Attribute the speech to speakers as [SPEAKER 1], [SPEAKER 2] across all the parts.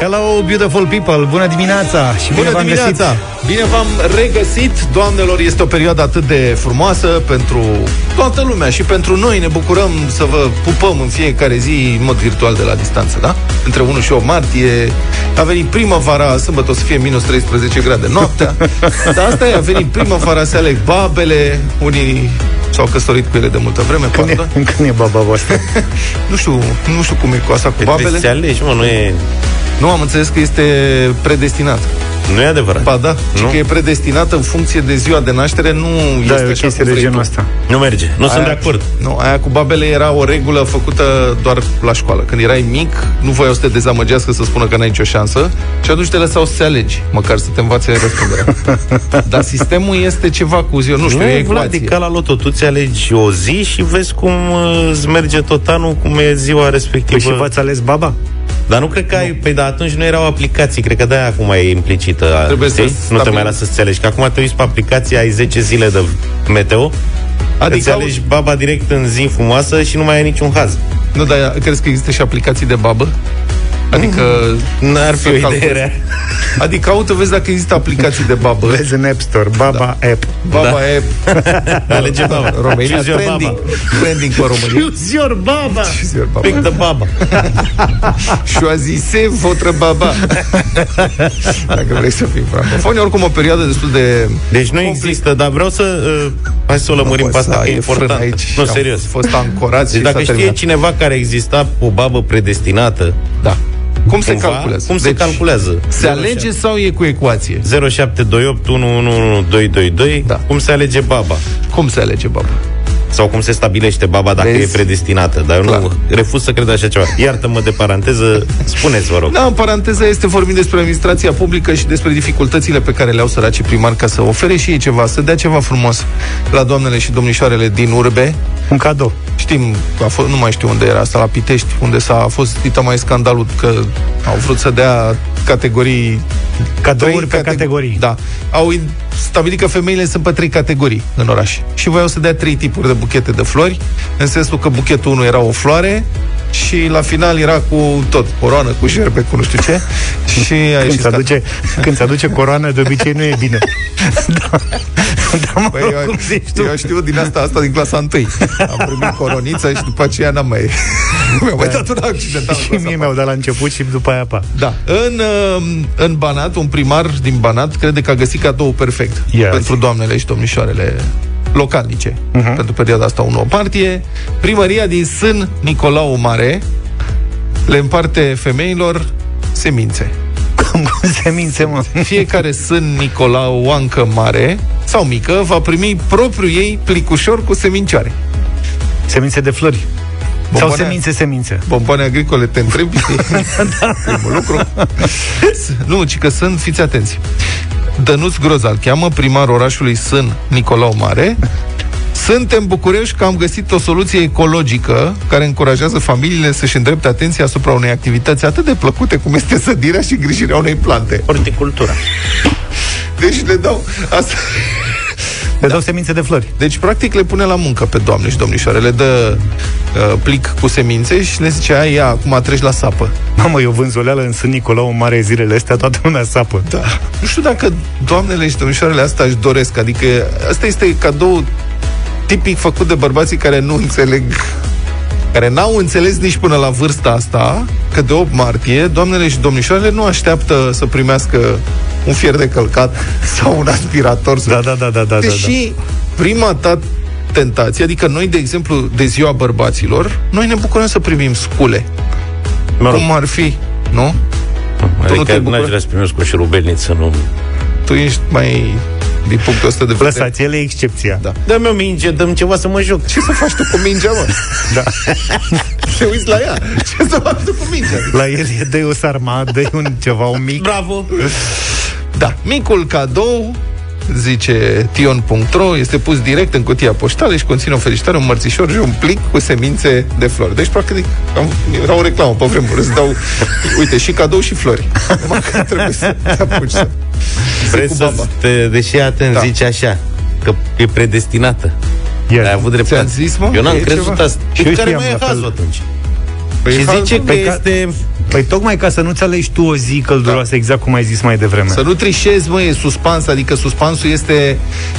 [SPEAKER 1] Hello, beautiful people! Bună dimineața! Și
[SPEAKER 2] Bună
[SPEAKER 1] bine v-am
[SPEAKER 2] dimineața!
[SPEAKER 1] Găsit.
[SPEAKER 2] Bine v-am regăsit, doamnelor, este o perioadă atât de frumoasă pentru toată lumea și pentru noi. Ne bucurăm să vă pupăm în fiecare zi în mod virtual de la distanță, da? Între 1 și 8 martie a venit primăvara, sâmbătă o să fie minus 13 grade noaptea, dar asta e, a venit primăvara, se aleg babele, unii s-au căsătorit cu ele de multă vreme,
[SPEAKER 1] Când e,
[SPEAKER 2] pardon.
[SPEAKER 1] când e baba voastră?
[SPEAKER 2] Nu știu, nu știu cum e cu asta cu babele.
[SPEAKER 3] Se alegi, mă, nu e,
[SPEAKER 2] Nu am înțeles că este predestinat.
[SPEAKER 3] Nu e adevărat.
[SPEAKER 2] Ba da, și
[SPEAKER 3] Nu?
[SPEAKER 2] că e predestinat în funcție de ziua de naștere, nu
[SPEAKER 1] Da,
[SPEAKER 2] este
[SPEAKER 1] e o
[SPEAKER 2] așa
[SPEAKER 1] chestie
[SPEAKER 2] cum
[SPEAKER 1] de
[SPEAKER 2] vrei
[SPEAKER 1] genul
[SPEAKER 2] tu.
[SPEAKER 1] ăsta.
[SPEAKER 3] Nu merge. Nu sunt de acord.
[SPEAKER 2] Nu, aia cu babele era o regulă făcută doar la școală. Când erai mic, nu voiau să te dezamăgească să spună că n-ai nicio șansă și atunci te lăsau să te alegi, măcar să te învațe răspunderea. Dar sistemul este ceva cu ziua, nu știu,
[SPEAKER 3] nu
[SPEAKER 2] e
[SPEAKER 3] e
[SPEAKER 2] ecuație.
[SPEAKER 3] Vlad, e ca la loto. Tu ți alegi o zi și vezi cum uh, îți merge tot anul, cum e ziua respectivă.
[SPEAKER 1] Păi și v-ați ales baba?
[SPEAKER 3] Dar nu cred că ai... Păi, dar atunci nu erau aplicații. Cred că de-aia acum e implicită.
[SPEAKER 2] Trebuie să
[SPEAKER 3] știi? Nu te
[SPEAKER 2] stabilim-
[SPEAKER 3] mai lasă să-ți alegi. Că acum te uiți pe aplicație, ai 10 zile de meteo, adică
[SPEAKER 2] Adică,
[SPEAKER 3] îți alegi baba direct în zi frumoasă și nu mai ai niciun haz.
[SPEAKER 2] nu, dar crezi că există și aplicații de babă? Adică...
[SPEAKER 3] N-ar fi
[SPEAKER 2] să
[SPEAKER 3] o idee
[SPEAKER 2] calculezi.
[SPEAKER 3] rea.
[SPEAKER 2] Adică caută, vezi dacă există aplicații de babă.
[SPEAKER 1] Vezi în App Store, baba
[SPEAKER 2] Da.
[SPEAKER 1] app.
[SPEAKER 2] Baba
[SPEAKER 3] Da.
[SPEAKER 2] e
[SPEAKER 3] Alege baba.
[SPEAKER 2] România
[SPEAKER 3] Choose your
[SPEAKER 2] trending.
[SPEAKER 3] baba.
[SPEAKER 2] Trending pe România.
[SPEAKER 1] Choose your baba!
[SPEAKER 2] Choose your baba.
[SPEAKER 3] Pick the baba.
[SPEAKER 2] Choisissez votre baba. Dacă vrei să fii francofoni, oricum o perioadă destul de...
[SPEAKER 3] Deci nu există, dar vreau să... Uh, hai să o lămurim pe asta, că e
[SPEAKER 2] e frân
[SPEAKER 3] important.
[SPEAKER 2] aici.
[SPEAKER 3] Nu,
[SPEAKER 2] Am
[SPEAKER 3] serios.
[SPEAKER 2] fost ancorați
[SPEAKER 3] Deci
[SPEAKER 2] și
[SPEAKER 3] dacă
[SPEAKER 2] s-a
[SPEAKER 3] știe
[SPEAKER 2] terminat.
[SPEAKER 3] cineva care exista o babă predestinată,
[SPEAKER 2] Da. Cum se
[SPEAKER 3] cumva,
[SPEAKER 2] calculează?
[SPEAKER 3] Cum se
[SPEAKER 2] Deci,
[SPEAKER 3] calculează?
[SPEAKER 2] Se alege sau e cu ecuație?
[SPEAKER 3] 0728 111222
[SPEAKER 2] Da.
[SPEAKER 3] Cum se alege baba?
[SPEAKER 2] Cum se alege baba?
[SPEAKER 3] Sau cum se stabilește baba dacă
[SPEAKER 2] Vezi?
[SPEAKER 3] e predestinată Dar eu
[SPEAKER 2] Clar.
[SPEAKER 3] nu refuz să cred așa ceva Iartă-mă de paranteză, spuneți vă rog
[SPEAKER 2] Da, în paranteză este vorbim despre administrația publică și despre dificultățile pe care le au săracii primari ca să ofere și ei ceva, să dea ceva frumos la doamnele și domnișoarele din urbe.
[SPEAKER 1] Un cadou.
[SPEAKER 2] Știm, a fost, nu mai știu unde era asta, la Pitești, unde s-a a fost dita mai scandalul că au vrut să dea categorii
[SPEAKER 1] Cadouri
[SPEAKER 2] Trei
[SPEAKER 1] pe
[SPEAKER 2] categ-
[SPEAKER 1] categorii.
[SPEAKER 2] Da. Au in- stabilit că femeile sunt pe trei categorii în oraș. Și voiau să dea trei tipuri de buchete de flori, în sensul că buchetul 1 era o floare și la final era cu tot, coroană, cu șerpe, cu nu știu ce. și a
[SPEAKER 1] Când
[SPEAKER 2] ieșit
[SPEAKER 1] se aduce, când se aduce coroană, de obicei nu e bine. da. da, mă
[SPEAKER 2] Păi,
[SPEAKER 1] rog,
[SPEAKER 2] eu,
[SPEAKER 1] cum zici tu?
[SPEAKER 2] eu știu din asta, asta din clasa 1. Am primit coronița și după aceea n-am mai... Mi-au mai dat un accidental. în
[SPEAKER 1] Și
[SPEAKER 2] clasa
[SPEAKER 1] mie mi-au dat la început și după aia pa.
[SPEAKER 2] Da. În, uh, în Banat, un primar din Banat crede că a găsit cadou perfect
[SPEAKER 1] Ia
[SPEAKER 2] pentru doamnele și domnișoarele localnice uh-huh. pentru perioada asta o nouă partie. Primăria din Sân Nicolau Mare le împarte femeilor semințe.
[SPEAKER 1] Cum, cum se mințe, mă?
[SPEAKER 2] Fiecare Sân Nicolau Oancă Mare sau mică va primi propriul ei plicușor cu semincioare.
[SPEAKER 1] Semințe de flori. Sau
[SPEAKER 2] Bomboane-
[SPEAKER 1] semințe, semințe.
[SPEAKER 2] Bomboane agricole, te întrebi? da. Primul lucru. nu, ci că sunt, fiți atenți. Dănuț Groz îl cheamă, primar orașului Sân Nicolau Mare. Suntem bucuroși că am găsit o soluție ecologică care încurajează familiile să-și îndrepte atenția asupra unei activități atât de plăcute cum este sădirea și îngrijirea unei plante.
[SPEAKER 3] Horticultura
[SPEAKER 2] Deci le dau asta.
[SPEAKER 1] Le dau semințe de flori.
[SPEAKER 2] Deci, practic, le pune la muncă pe doamne și domnișoare. Le dă uh, plic cu semințe și le zice, ai, ia, acum treci la sapă.
[SPEAKER 1] Mamă, eu vând zoleală în Sân Nicolau în mare zilele astea, toată lumea sapă.
[SPEAKER 2] Da. Nu știu dacă doamnele și domnișoarele asta își doresc. Adică asta este cadou tipic făcut de bărbații care nu înțeleg care n-au înțeles nici până la vârsta asta că de 8 martie doamnele și domnișoarele nu așteaptă să primească un fier de călcat sau un aspirator.
[SPEAKER 1] Da, da, da, da, da, da,
[SPEAKER 2] Deși prima ta tentație, adică noi, de exemplu, de ziua bărbaților, noi ne bucurăm să primim scule.
[SPEAKER 3] Mă rog,
[SPEAKER 2] Cum ar fi, nu? nu te
[SPEAKER 3] adică
[SPEAKER 2] bucuri?
[SPEAKER 3] n-aș vrea să primesc cu șurubelniță Nu...
[SPEAKER 2] Tu ești mai din punctul ăsta de
[SPEAKER 1] da.
[SPEAKER 2] vedere.
[SPEAKER 1] Lăsați, el e excepția.
[SPEAKER 2] Da.
[SPEAKER 3] Dă-mi o minge, dăm ceva să mă joc
[SPEAKER 2] Ce să faci tu cu mingea, mă?
[SPEAKER 1] Da.
[SPEAKER 2] Te uiți la ea. Ce să faci tu cu mingea?
[SPEAKER 1] La el e dă o sarma, dă un ceva, un mic.
[SPEAKER 3] Bravo
[SPEAKER 2] Da, micul cadou zice tion.ro, este pus direct în cutia poștală și conține o felicitare, un mărțișor și un plic cu semințe de flori. Deci, practic, am, era o reclamă pe vremuri. Îți dau, uite, și cadou și flori. Numai că trebuie să te apuci să...
[SPEAKER 3] Vreți
[SPEAKER 2] cu
[SPEAKER 3] să
[SPEAKER 2] baba.
[SPEAKER 3] te, deși atent
[SPEAKER 2] Da.
[SPEAKER 3] zice așa Că e predestinată
[SPEAKER 1] Ia.
[SPEAKER 3] Ai avut
[SPEAKER 2] Ți-am
[SPEAKER 3] dreptate
[SPEAKER 2] zis, mă?
[SPEAKER 3] Eu n-am
[SPEAKER 2] E
[SPEAKER 3] crezut
[SPEAKER 2] ceva?
[SPEAKER 3] asta
[SPEAKER 1] Și eu
[SPEAKER 3] Și care
[SPEAKER 1] știam
[SPEAKER 3] mai e
[SPEAKER 1] la fel.
[SPEAKER 3] hazul atunci?
[SPEAKER 2] Păi,
[SPEAKER 3] și
[SPEAKER 2] hal-
[SPEAKER 3] zice că
[SPEAKER 1] Pe ca-
[SPEAKER 3] este
[SPEAKER 1] Păi tocmai ca să nu-ți alegi tu o zi călduroasă, da. exact cum ai zis mai devreme.
[SPEAKER 2] Să nu trișezi, mă, e suspans, adică suspansul este...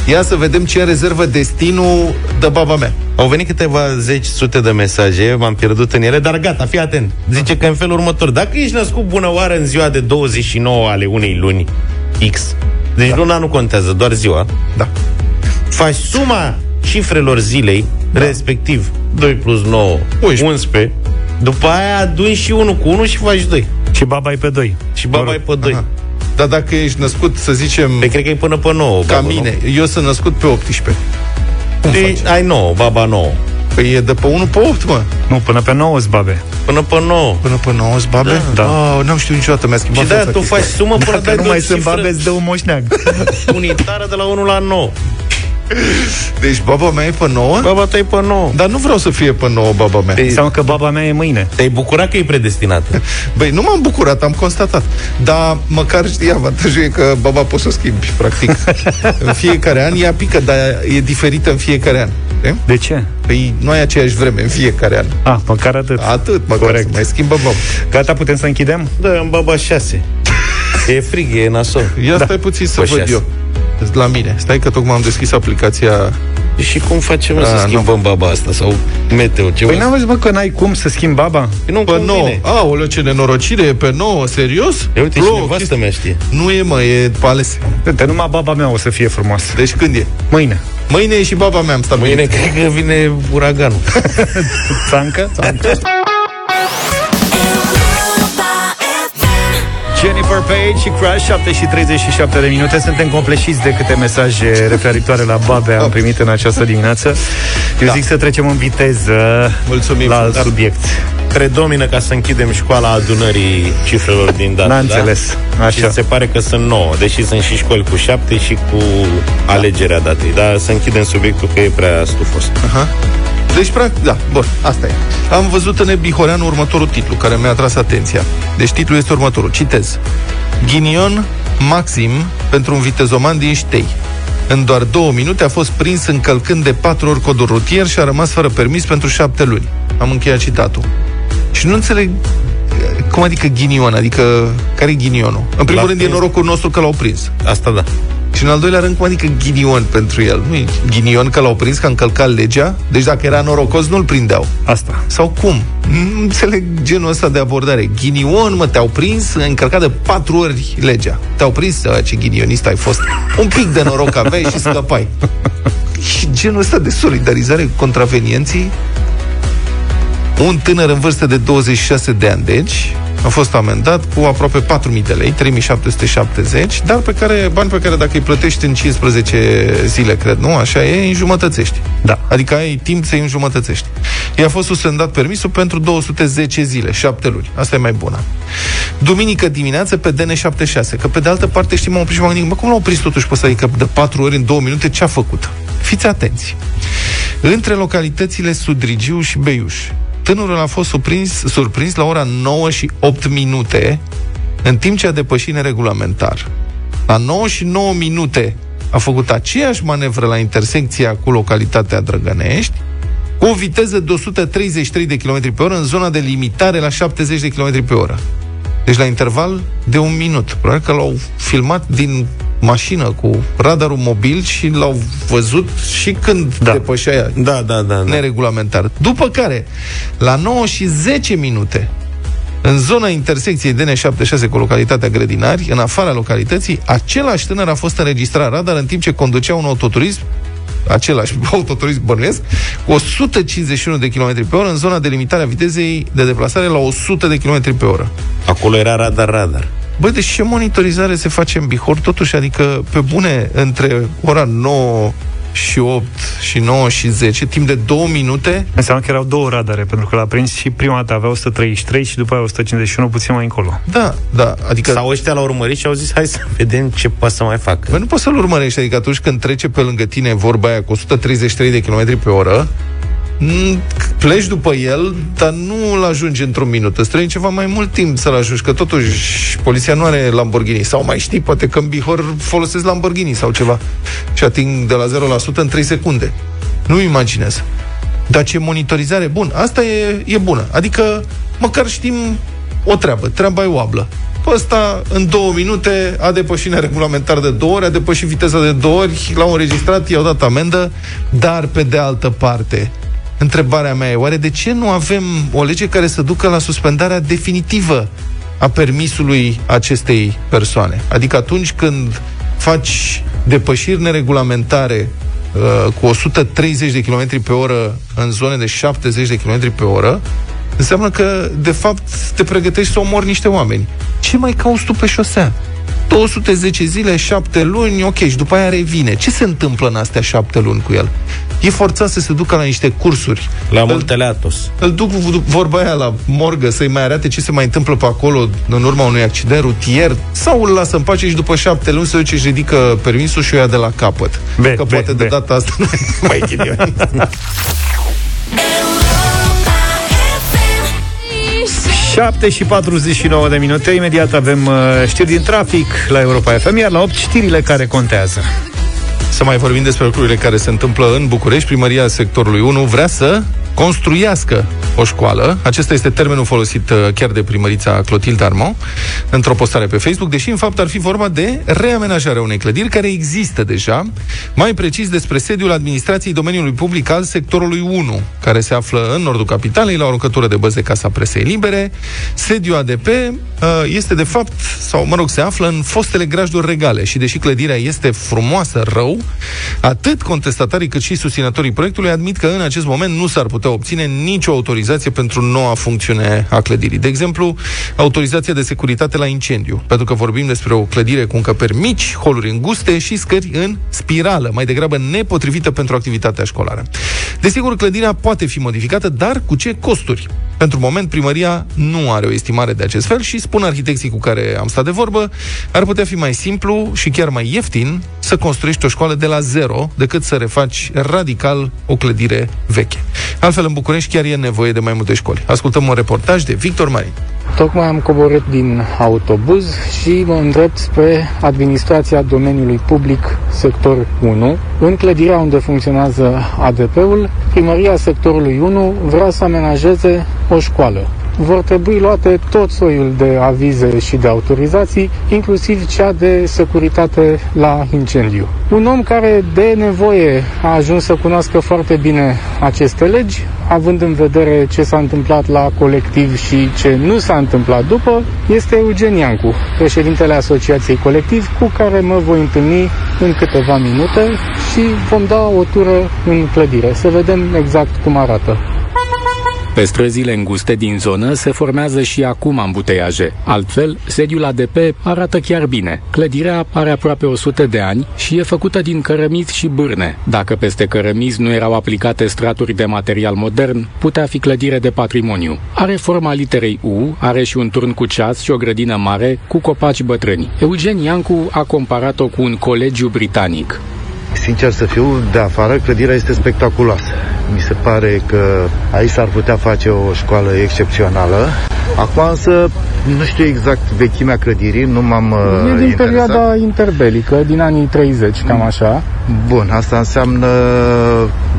[SPEAKER 2] Ia să vedem ce rezervă destinul de baba mea.
[SPEAKER 3] Au venit câteva zeci, sute de mesaje, m-am pierdut în ele, dar gata, fii atent. Zice că în felul următor, dacă ești născut bună oară în ziua de 29 ale unei luni X, deci da. luna nu contează, doar ziua,
[SPEAKER 2] Da.
[SPEAKER 3] faci suma cifrelor zilei, da. respectiv 2 plus 9,
[SPEAKER 2] 11.
[SPEAKER 3] 11, după aia aduni și 1 cu 1 și faci 2.
[SPEAKER 1] Și baba e pe doi.
[SPEAKER 3] Și baba e pe 2.
[SPEAKER 2] Aha. Dar dacă ești născut, să zicem,
[SPEAKER 3] Pe cred că e până pe 9.
[SPEAKER 2] ca
[SPEAKER 3] baba,
[SPEAKER 2] mine, eu sunt născut pe 18.
[SPEAKER 3] Nu? Deci, ai 9, baba 9.
[SPEAKER 2] Păi e de pe 1 pe 8, mă.
[SPEAKER 1] Nu, până pe 9 babe.
[SPEAKER 3] Până pe 9.
[SPEAKER 2] Până pe 9 babe?
[SPEAKER 1] Da.
[SPEAKER 2] Oh, n-am știut niciodată, mi-a schimbat
[SPEAKER 3] Și de-aia
[SPEAKER 2] viața
[SPEAKER 3] tu faci
[SPEAKER 2] chestia.
[SPEAKER 3] sumă până
[SPEAKER 1] Dacă
[SPEAKER 3] dai
[SPEAKER 1] nu
[SPEAKER 3] de
[SPEAKER 1] mai
[SPEAKER 3] o
[SPEAKER 1] sunt
[SPEAKER 3] cifră
[SPEAKER 1] babe, îți dă un moșneag.
[SPEAKER 3] unitară de la 1 la 9.
[SPEAKER 2] Deci baba mea e pe 9?
[SPEAKER 3] Baba ta e pe 9.
[SPEAKER 2] Dar nu vreau să fie pe 9 baba mea.
[SPEAKER 1] Înseamnă că baba mea e mâine.
[SPEAKER 3] Te-ai bucurat că e predestinată.
[SPEAKER 2] Băi, nu m-am bucurat, am constatat. Dar măcar știi, avantajul e că baba poți să o schimbi, practic. în fiecare an ea pică, dar e diferită în fiecare an. Știi?
[SPEAKER 1] De ce?
[SPEAKER 2] Păi nu ai aceeași vreme în fiecare an.
[SPEAKER 1] Ah, măcar atât.
[SPEAKER 2] Atât, măcar
[SPEAKER 1] Corect.
[SPEAKER 2] să mai schimbă baba.
[SPEAKER 1] Gata, putem să închidem?
[SPEAKER 3] Da, am baba 6. E frig, e nasol.
[SPEAKER 2] Ia
[SPEAKER 1] Da.
[SPEAKER 2] stai puțin să
[SPEAKER 3] Pe
[SPEAKER 2] văd
[SPEAKER 3] șase.
[SPEAKER 2] eu. La mine. Stai că tocmai am deschis aplicația
[SPEAKER 3] Și cum facem mă,
[SPEAKER 2] A,
[SPEAKER 3] să
[SPEAKER 2] nu.
[SPEAKER 3] schimbăm baba asta? Sau meteo, ceva?
[SPEAKER 1] Păi n-am văzut, bă, că n-ai cum să schimbi baba?
[SPEAKER 3] Păi nu
[SPEAKER 2] pe 9.
[SPEAKER 3] convine.
[SPEAKER 2] Aoleu, ce nenorocire, e pe 9, serios?
[SPEAKER 3] Ia uite, și
[SPEAKER 2] Plouă,
[SPEAKER 3] nevastă
[SPEAKER 2] chestii-
[SPEAKER 3] mea știe.
[SPEAKER 2] Nu e, mă, e pe ales.
[SPEAKER 1] Uite, numai baba mea o să fie frumoasă.
[SPEAKER 2] Deci când e?
[SPEAKER 1] Mâine.
[SPEAKER 2] Mâine e și baba mea am stabilit.
[SPEAKER 3] Mâine cred că vine uraganul.
[SPEAKER 1] Țancă? Țancă. Jennifer Page și Crush 7 și 37 de minute Suntem compleșiți de câte mesaje referitoare la babe am primit în această dimineață Eu
[SPEAKER 2] Da.
[SPEAKER 1] zic să trecem în viteză
[SPEAKER 2] Mulțumim
[SPEAKER 1] la alt
[SPEAKER 2] frumos.
[SPEAKER 1] subiect
[SPEAKER 3] Predomină ca să închidem școala adunării cifrelor din dată,
[SPEAKER 1] N-a
[SPEAKER 3] da?
[SPEAKER 1] înțeles. Așa.
[SPEAKER 3] Și se pare că sunt 9, deși sunt și școli cu 7 și cu alegerea datei. Dar să închidem subiectul că e prea stufos.
[SPEAKER 2] Aha. Deci, practic, da, bun, asta e. Am văzut în Ebihoreanu următorul titlu, care mi-a atras atenția. Deci titlul este următorul, citez. Ghinion maxim pentru un vitezoman din Ștei. În doar două minute a fost prins încălcând de patru ori codul rutier și a rămas fără permis pentru șapte luni. Am încheiat citatul. Și nu înțeleg cum adică ghinion, adică care e ghinionul? În primul
[SPEAKER 3] L-a
[SPEAKER 2] rând e
[SPEAKER 3] prins.
[SPEAKER 2] norocul nostru că l-au prins.
[SPEAKER 3] Asta da.
[SPEAKER 2] Și în al doilea rând, cum adică ghinion pentru el? Nu e ghinion că l-au prins, că a încălcat legea? Deci dacă era norocos, nu-l prindeau.
[SPEAKER 1] Asta
[SPEAKER 2] Sau cum? Nu înțeleg genul ăsta de abordare. Ghinion, mă, te-au prins, ai încălcat de patru ori legea. Te-au prins, a, ce ghinionist ai fost. Un pic de noroc aveai și scăpai. Și genul ăsta de solidarizare cu contravenienții un tânăr în vârstă de 26 de ani, deci, a fost amendat cu aproape 4.000 de lei, 3.770, dar pe care, bani pe care dacă îi plătești în 15 zile, cred, nu? Așa e, îi înjumătățești.
[SPEAKER 1] Da.
[SPEAKER 2] Adică ai timp să îi înjumătățești. I-a fost suspendat permisul pentru 210 zile, 7 luni. Asta e mai bună. Duminică dimineață pe DN76, că pe de altă parte știi, m-am oprit și m-am gândit, mă, cum l-au oprit totuși pe ăsta, adică de 4 ori în 2 minute, ce a făcut? Fiți atenți. Între localitățile Sudrigiu și Beiuș, tânărul a fost surprins, surprins la ora 9 și 8 minute, în timp ce a depășit neregulamentar. La 9 și 9 minute a făcut aceeași manevră la intersecția cu localitatea Drăgănești, cu o viteză de 133 de km pe oră în zona de limitare la 70 de km pe oră. Deci la interval de un minut. Probabil că l-au filmat din mașină cu radarul mobil și l-au văzut și când da.
[SPEAKER 1] Da.
[SPEAKER 2] depășea
[SPEAKER 3] Da, da, da. da.
[SPEAKER 2] neregulamentar. După care, la 9 și 10 minute, în zona intersecției DN76 cu localitatea Grădinari, în afara localității, același tânăr a fost înregistrat radar în timp ce conducea un autoturism același autoturism bănuiesc, cu 151 de km pe oră în zona de limitare a vitezei de deplasare la 100 de km pe oră.
[SPEAKER 3] Acolo era radar-radar.
[SPEAKER 2] Băi, deci ce monitorizare se face în Bihor? Totuși, adică, pe bune, între ora 9 și 8 și 9 și 10, timp de 2 minute,
[SPEAKER 1] Înseamnă că erau două radare Pentru că l-a prins și prima dată avea 133 Și după aia 151 puțin mai încolo
[SPEAKER 2] da, da, adică...
[SPEAKER 3] Sau ăștia l-au urmărit și au zis, hai să vedem ce poate să mai facă.
[SPEAKER 2] Băi, nu poți să-l urmărești, adică atunci când trece pe lângă tine vorba aia cu 133 de km pe oră, m, pleci după el, dar nu îl ajungi într-un minut. Îți trebuie ceva mai mult timp să-l ajungi, că totuși poliția nu are Lamborghini. Sau mai știi, poate că în Bihor folosesc Lamborghini sau ceva. Și ating de la 0% în 3 secunde. Nu imaginez. Dar ce monitorizare? Bun, asta e, e bună. Adică, măcar știm o treabă, treaba e oablă. Pe ăsta, în două minute, a depășit neregulamentar de două ori, a depășit viteza de două ori, l-au înregistrat, i-au dat amendă, dar pe de altă parte, întrebarea mea e, oare de ce nu avem o lege care să ducă la suspendarea definitivă a permisului acestei persoane? Adică atunci când faci depășiri neregulamentare uh, cu 130 de km pe oră în zone de 70 de km pe oră, înseamnă că, de fapt, te pregătești să omori niște oameni. Ce mai cauți tu pe șosea? 210 zile, 7 luni, ok, și după aia revine. Ce se întâmplă în astea 7 luni cu el? E forțat să se ducă la niște cursuri.
[SPEAKER 3] La multele Atos.
[SPEAKER 2] Îl duc vorba aia la morgă să-i mai arate ce se mai întâmplă pe acolo în urma unui accident rutier sau îl lasă în pace și după 7 luni se duce și ridică permisul și o ia de la capăt.
[SPEAKER 3] Be,
[SPEAKER 2] că
[SPEAKER 3] be,
[SPEAKER 2] poate
[SPEAKER 3] be.
[SPEAKER 2] de data asta nu e mai ghinion.
[SPEAKER 1] 7 și 49 de minute. Imediat avem uh, știri din trafic la Europa FM, iar la 8 știrile care contează.
[SPEAKER 2] Să mai vorbim despre lucrurile care se întâmplă în București. Primăria sectorului 1 vrea să construiască o școală. Acesta este termenul folosit uh, chiar de primărița Clotilde Armand într-o postare pe Facebook, deși în fapt ar fi vorba de reamenajarea unei clădiri care există deja, mai precis despre sediul administrației domeniului public al sectorului 1, care se află în nordul capitalei, la o aruncătură de băzi de Casa Presei Libere. Sediul ADP uh, este de fapt, sau mă rog, se află în fostele grajduri regale și deși clădirea este frumoasă rău, atât contestatarii cât și susținătorii proiectului admit că în acest moment nu s-ar putea obține nicio autorizație pentru noua funcțiune a clădirii. De exemplu, autorizația de securitate la incendiu, pentru că vorbim despre o clădire cu încăperi mici, holuri înguste și scări în spirală, mai degrabă nepotrivită pentru activitatea școlară. Desigur, clădirea poate fi modificată, dar cu ce costuri? Pentru moment, primăria nu are o estimare de acest fel și spun arhitecții cu care am stat de vorbă, ar putea fi mai simplu și chiar mai ieftin să construiești o școală de la zero decât să refaci radical o clădire veche. Altfel, în București chiar e nevoie de mai multe școli. Ascultăm un reportaj de Victor Marin.
[SPEAKER 4] Tocmai am coborât din autobuz și mă îndrept spre administrația domeniului public sector 1. În clădirea unde funcționează ADP-ul, primăria sectorului 1 vrea să amenajeze o școală. Vor trebui luate tot soiul de avize și de autorizații, inclusiv cea de securitate la incendiu. Un om care de nevoie a ajuns să cunoască foarte bine aceste legi, având în vedere ce s-a întâmplat la colectiv și ce nu s-a întâmplat după, este Eugen Iancu, președintele Asociației Colectiv, cu care mă voi întâlni în câteva minute și vom da o tură în clădire, să vedem exact cum arată.
[SPEAKER 5] Pe străzile înguste din zonă se formează și acum ambuteiaje. Altfel, sediul ADP arată chiar bine. Clădirea are aproape 100 de ani și e făcută din cărămizi și bârne. Dacă peste cărămizi nu erau aplicate straturi de material modern, putea fi clădire de patrimoniu. Are forma literei U, are și un turn cu ceas și o grădină mare cu copaci bătrâni. Eugen Iancu a comparat-o cu un colegiu britanic.
[SPEAKER 6] Sincer să fiu, de afară, clădirea este spectaculoasă. Mi se pare că aici s-ar putea face o școală excepțională. Acum însă nu știu exact vechimea clădirii, nu m-am uh,
[SPEAKER 4] E din
[SPEAKER 6] interesat.
[SPEAKER 4] perioada interbelică, din anii 30, cam așa.
[SPEAKER 6] Bun, asta înseamnă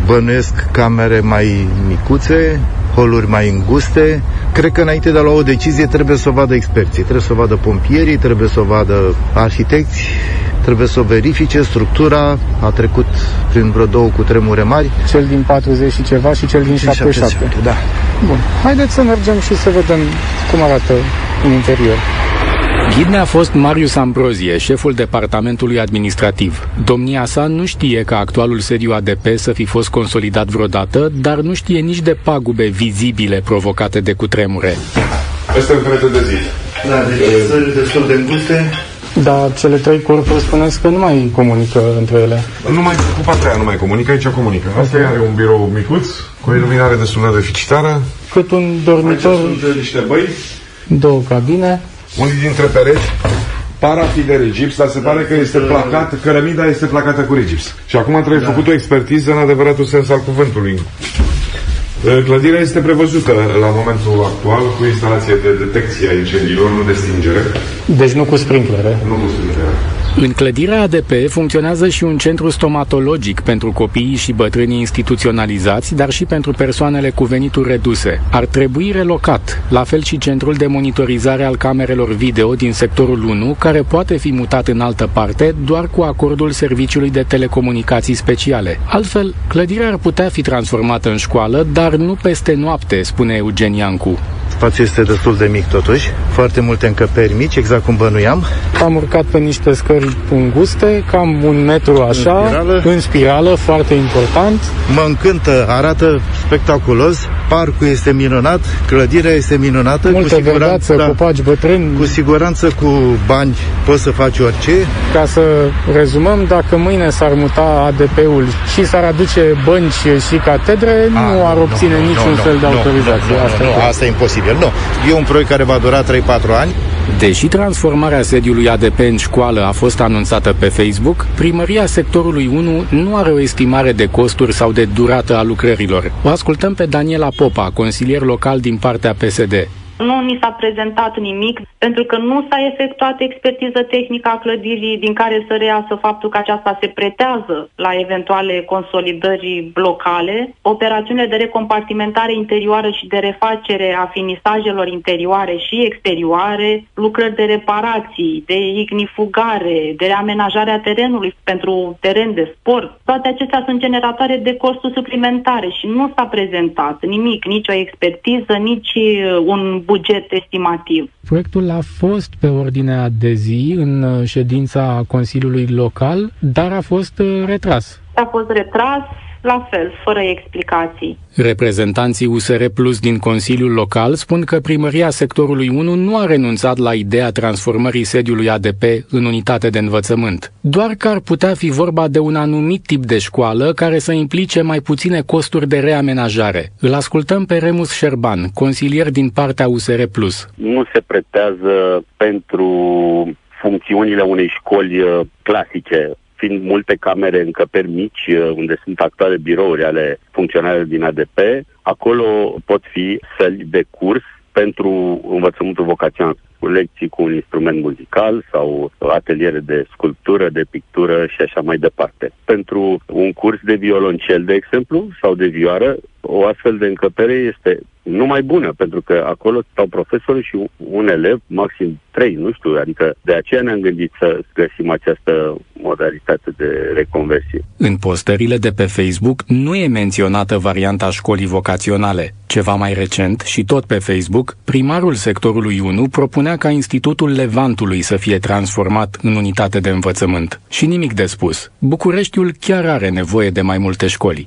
[SPEAKER 6] bănuiesc camere mai micuțe, holuri mai înguste. Cred că înainte de a lua o decizie trebuie să o vadă experții, trebuie să o vadă pompierii, trebuie să o vadă arhitecți, trebuie să o verifice, structura a trecut prin vreo două cu tremure mari.
[SPEAKER 4] Cel din 40 și ceva și cel din 77.
[SPEAKER 6] Da.
[SPEAKER 4] Bun. Haideți să mergem și să vedem cum arată în interior.
[SPEAKER 5] Ghid ne-a fost Marius Ambrozie, șeful departamentului administrativ. Domnia sa nu știe că actualul sediu ADP să fi fost consolidat vreodată, dar nu știe nici de pagube vizibile provocate de cutremure.
[SPEAKER 7] Este un perete de zid.
[SPEAKER 6] Da, deci stări destul de înguste.
[SPEAKER 4] Dar cele trei corpuri spuneți că nu mai comunică între ele.
[SPEAKER 7] Nu mai, cu partea aia nu mai comunică, aici comunică. Asta are un birou micuț, cu o iluminare destul de deficitară.
[SPEAKER 4] Cât un
[SPEAKER 7] Aici
[SPEAKER 4] dormitor,
[SPEAKER 7] sunt niște băi,
[SPEAKER 4] două cabine.
[SPEAKER 7] unii dintre pereți par a fi de regips, dar se pare că este placat, cărămida este placată cu regips. Și acum trebuie da. făcut o expertiză în adevăratul sens al cuvântului. Clădirea este prevăzută la momentul actual cu instalație de detecție a incendiilor, nu de stingere,
[SPEAKER 4] Deci nu cu sprinklere.
[SPEAKER 7] nu cu stingere.
[SPEAKER 5] În clădirea ADP funcționează și un centru stomatologic pentru copiii și bătrânii instituționalizați, dar și pentru persoanele cu venituri reduse. Ar trebui relocat, la fel și centrul de monitorizare al camerelor video din sectorul 1, care poate fi mutat în altă parte doar cu acordul Serviciului de Telecomunicații Speciale. Altfel, clădirea ar putea fi transformată în școală, dar nu peste noapte, spune Eugen Iancu.
[SPEAKER 6] Spațiul este destul de mic totuși, foarte multe încăperi mici, exact cum bănuiam.
[SPEAKER 4] Am urcat pe niște scări înguste, cam un metru așa,
[SPEAKER 6] În spirală.
[SPEAKER 4] în spirală foarte important.
[SPEAKER 6] Mă încântă, arată spectaculos, parcul este minunat, clădirea este minunată.
[SPEAKER 4] Multă verdeață,
[SPEAKER 6] da,
[SPEAKER 4] copaci bătrâni.
[SPEAKER 6] cu siguranță cu bani poți să faci orice.
[SPEAKER 4] Ca să rezumăm, dacă mâine s-ar muta ADP-ul și s-ar aduce bănci și catedre,
[SPEAKER 6] A,
[SPEAKER 4] nu ar obține niciun
[SPEAKER 6] nu,
[SPEAKER 4] fel de
[SPEAKER 6] nu,
[SPEAKER 4] autorizație.
[SPEAKER 6] Nu, nu,
[SPEAKER 4] Asta
[SPEAKER 6] nu,
[SPEAKER 4] e
[SPEAKER 6] nu,
[SPEAKER 4] clar.
[SPEAKER 6] asta e imposibil. Nu. E un proiect care va dura 3-4 ani.
[SPEAKER 5] Deși transformarea sediului ADP în școală a fost anunțată pe Facebook, primăria sectorului 1 nu are o estimare de costuri sau de durată a lucrărilor. O ascultăm pe Daniela Popa, consilier local din partea PSD.
[SPEAKER 8] Nu ni s-a prezentat nimic pentru că nu s-a efectuat expertiză tehnică a clădirii din care să reiasă faptul că aceasta se pretează la eventuale consolidări locale, operațiunile de recompartimentare interioară și de refacere a finisajelor interioare și exterioare, lucrări de reparații, de ignifugare, de reamenajare a terenului pentru teren de sport. Toate acestea sunt generatoare de costuri suplimentare și nu s-a prezentat nimic, nici o expertiză, nici uh, un buget estimativ.
[SPEAKER 4] Proiectul a fost pe ordinea de zi în uh, ședința Consiliului Local, dar a fost uh, retras.
[SPEAKER 8] A fost retras, la fel, fără explicații.
[SPEAKER 5] Reprezentanții USR Plus din Consiliul Local spun că primăria sectorului 1 nu a renunțat la ideea transformării sediului ADP în unitate de învățământ, doar că ar putea fi vorba de un anumit tip de școală care să implice mai puține costuri de reamenajare. Îl ascultăm pe Remus Șerban, consilier din partea USR Plus.
[SPEAKER 9] nu se pretează pentru funcțiunile unei școli uh, clasice, fiind multe camere încăperi mici uh, unde sunt actuale birouri ale funcționarilor din ADP, acolo pot fi săli de curs pentru învățământul vocațional, cu lecții cu un instrument muzical sau ateliere de sculptură, de pictură și așa mai departe. Pentru un curs de violoncel, de exemplu, sau de vioară, o astfel de încăpere este numai bună, pentru că acolo stau profesorii și un elev, maxim trei, nu știu, adică de aceea ne-am gândit să găsim această modalitate de reconversie.
[SPEAKER 5] În postările de pe Facebook nu e menționată varianta școlii vocaționale. Ceva mai recent și tot pe Facebook, primarul sectorului 1 propunea ca Institutul Levantului să fie transformat în unitate de învățământ. Și nimic de spus. Bucureștiul chiar are nevoie de mai multe școli.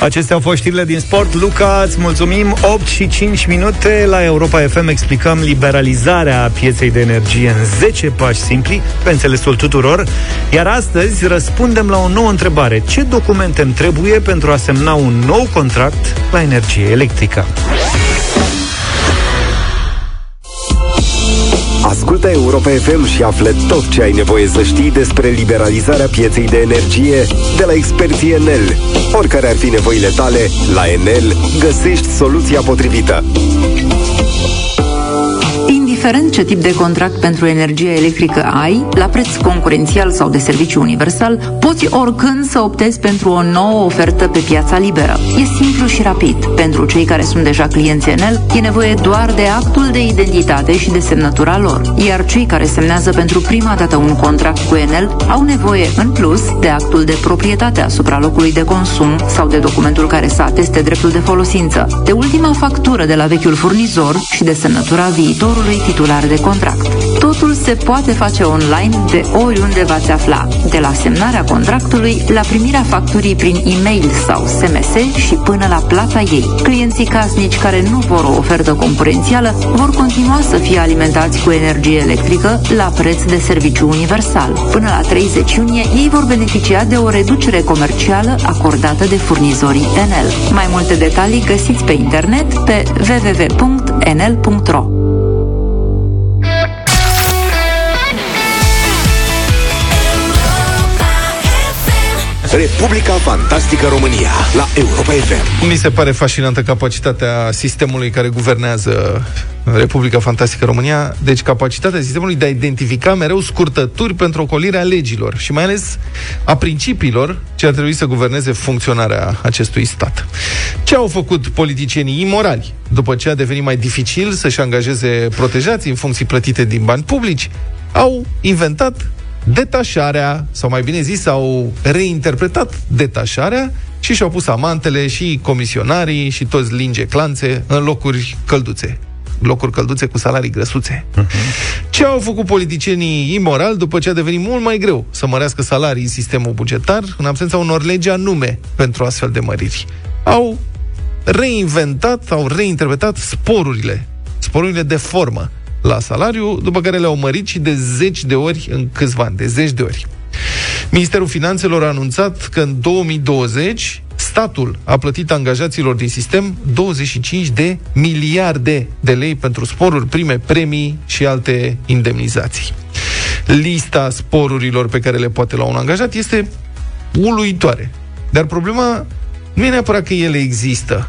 [SPEAKER 1] Acestea au fost știrile din sport. Luca, îți mulțumim. 8 și 5 minute la Europa FM explicăm liberalizarea pieței de energie în 10 pași simpli, pe înțelesul tuturor. Iar astăzi răspundem la o nouă întrebare. Ce documente îmi trebuie pentru a semna un nou contract la energie electrică?
[SPEAKER 10] Ascultă Europa FM și află tot ce ai nevoie să știi despre liberalizarea pieței de energie de la experții Enel. Oricare ar fi nevoile tale, la Enel găsești soluția potrivită.
[SPEAKER 11] Indiferent ce tip de contract pentru energie electrică ai, la preț concurențial sau de serviciu universal, poți oricând să optezi pentru o nouă ofertă pe piața liberă. E simplu și rapid. Pentru cei care sunt deja clienți Enel, e nevoie doar de actul de identitate și de semnătura lor. Iar cei care semnează pentru prima dată un contract cu Enel au nevoie, în plus, de actul de proprietate asupra locului de consum sau de documentul care să ateste dreptul de folosință, de ultima factură de la vechiul furnizor și de semnătura viitorului titular de contract. Totul se poate face online de oriunde v-ați afla, de la semnarea contractului la primirea facturii prin e-mail sau SMS și până la plata ei. Clienții casnici care nu vor o ofertă concurențială vor continua să fie alimentați cu energie electrică la preț de serviciu universal. Până la 30 iunie, ei vor beneficia de o reducere comercială acordată de furnizorii Enel. Mai multe detalii găsiți pe internet pe www.enel.ro.
[SPEAKER 10] Republica Fantastică România la Europa FM.
[SPEAKER 2] Mi se pare fascinantă capacitatea sistemului care guvernează Republica Fantastică România, deci capacitatea sistemului de a identifica mereu scurtături pentru ocolirea legilor și mai ales a principiilor ce ar trebui să guverneze funcționarea acestui stat. Ce au făcut politicienii imorali după ce a devenit mai dificil să-și angajeze protejații în funcții plătite din bani publici? Au inventat detașarea, sau mai bine zis, au reinterpretat detașarea și și-au pus amantele și comisionarii și toți linge clanțe în locuri călduțe locuri călduțe cu salarii grăsuțe. Uh-huh. Ce au făcut politicienii imoral după ce a devenit mult mai greu să mărească salarii în sistemul bugetar în absența unor legi anume pentru astfel de măriri? Au reinventat, au reinterpretat sporurile, sporurile de formă la salariu, după care le-au mărit și de zeci de ori în câțiva ani, de zeci de ori. Ministerul Finanțelor a anunțat că în 2020 statul a plătit angajaților din sistem 25 de miliarde de lei pentru sporuri, prime, premii și alte indemnizații. Lista sporurilor pe care le poate lua un angajat este uluitoare. Dar problema nu e neapărat că ele există,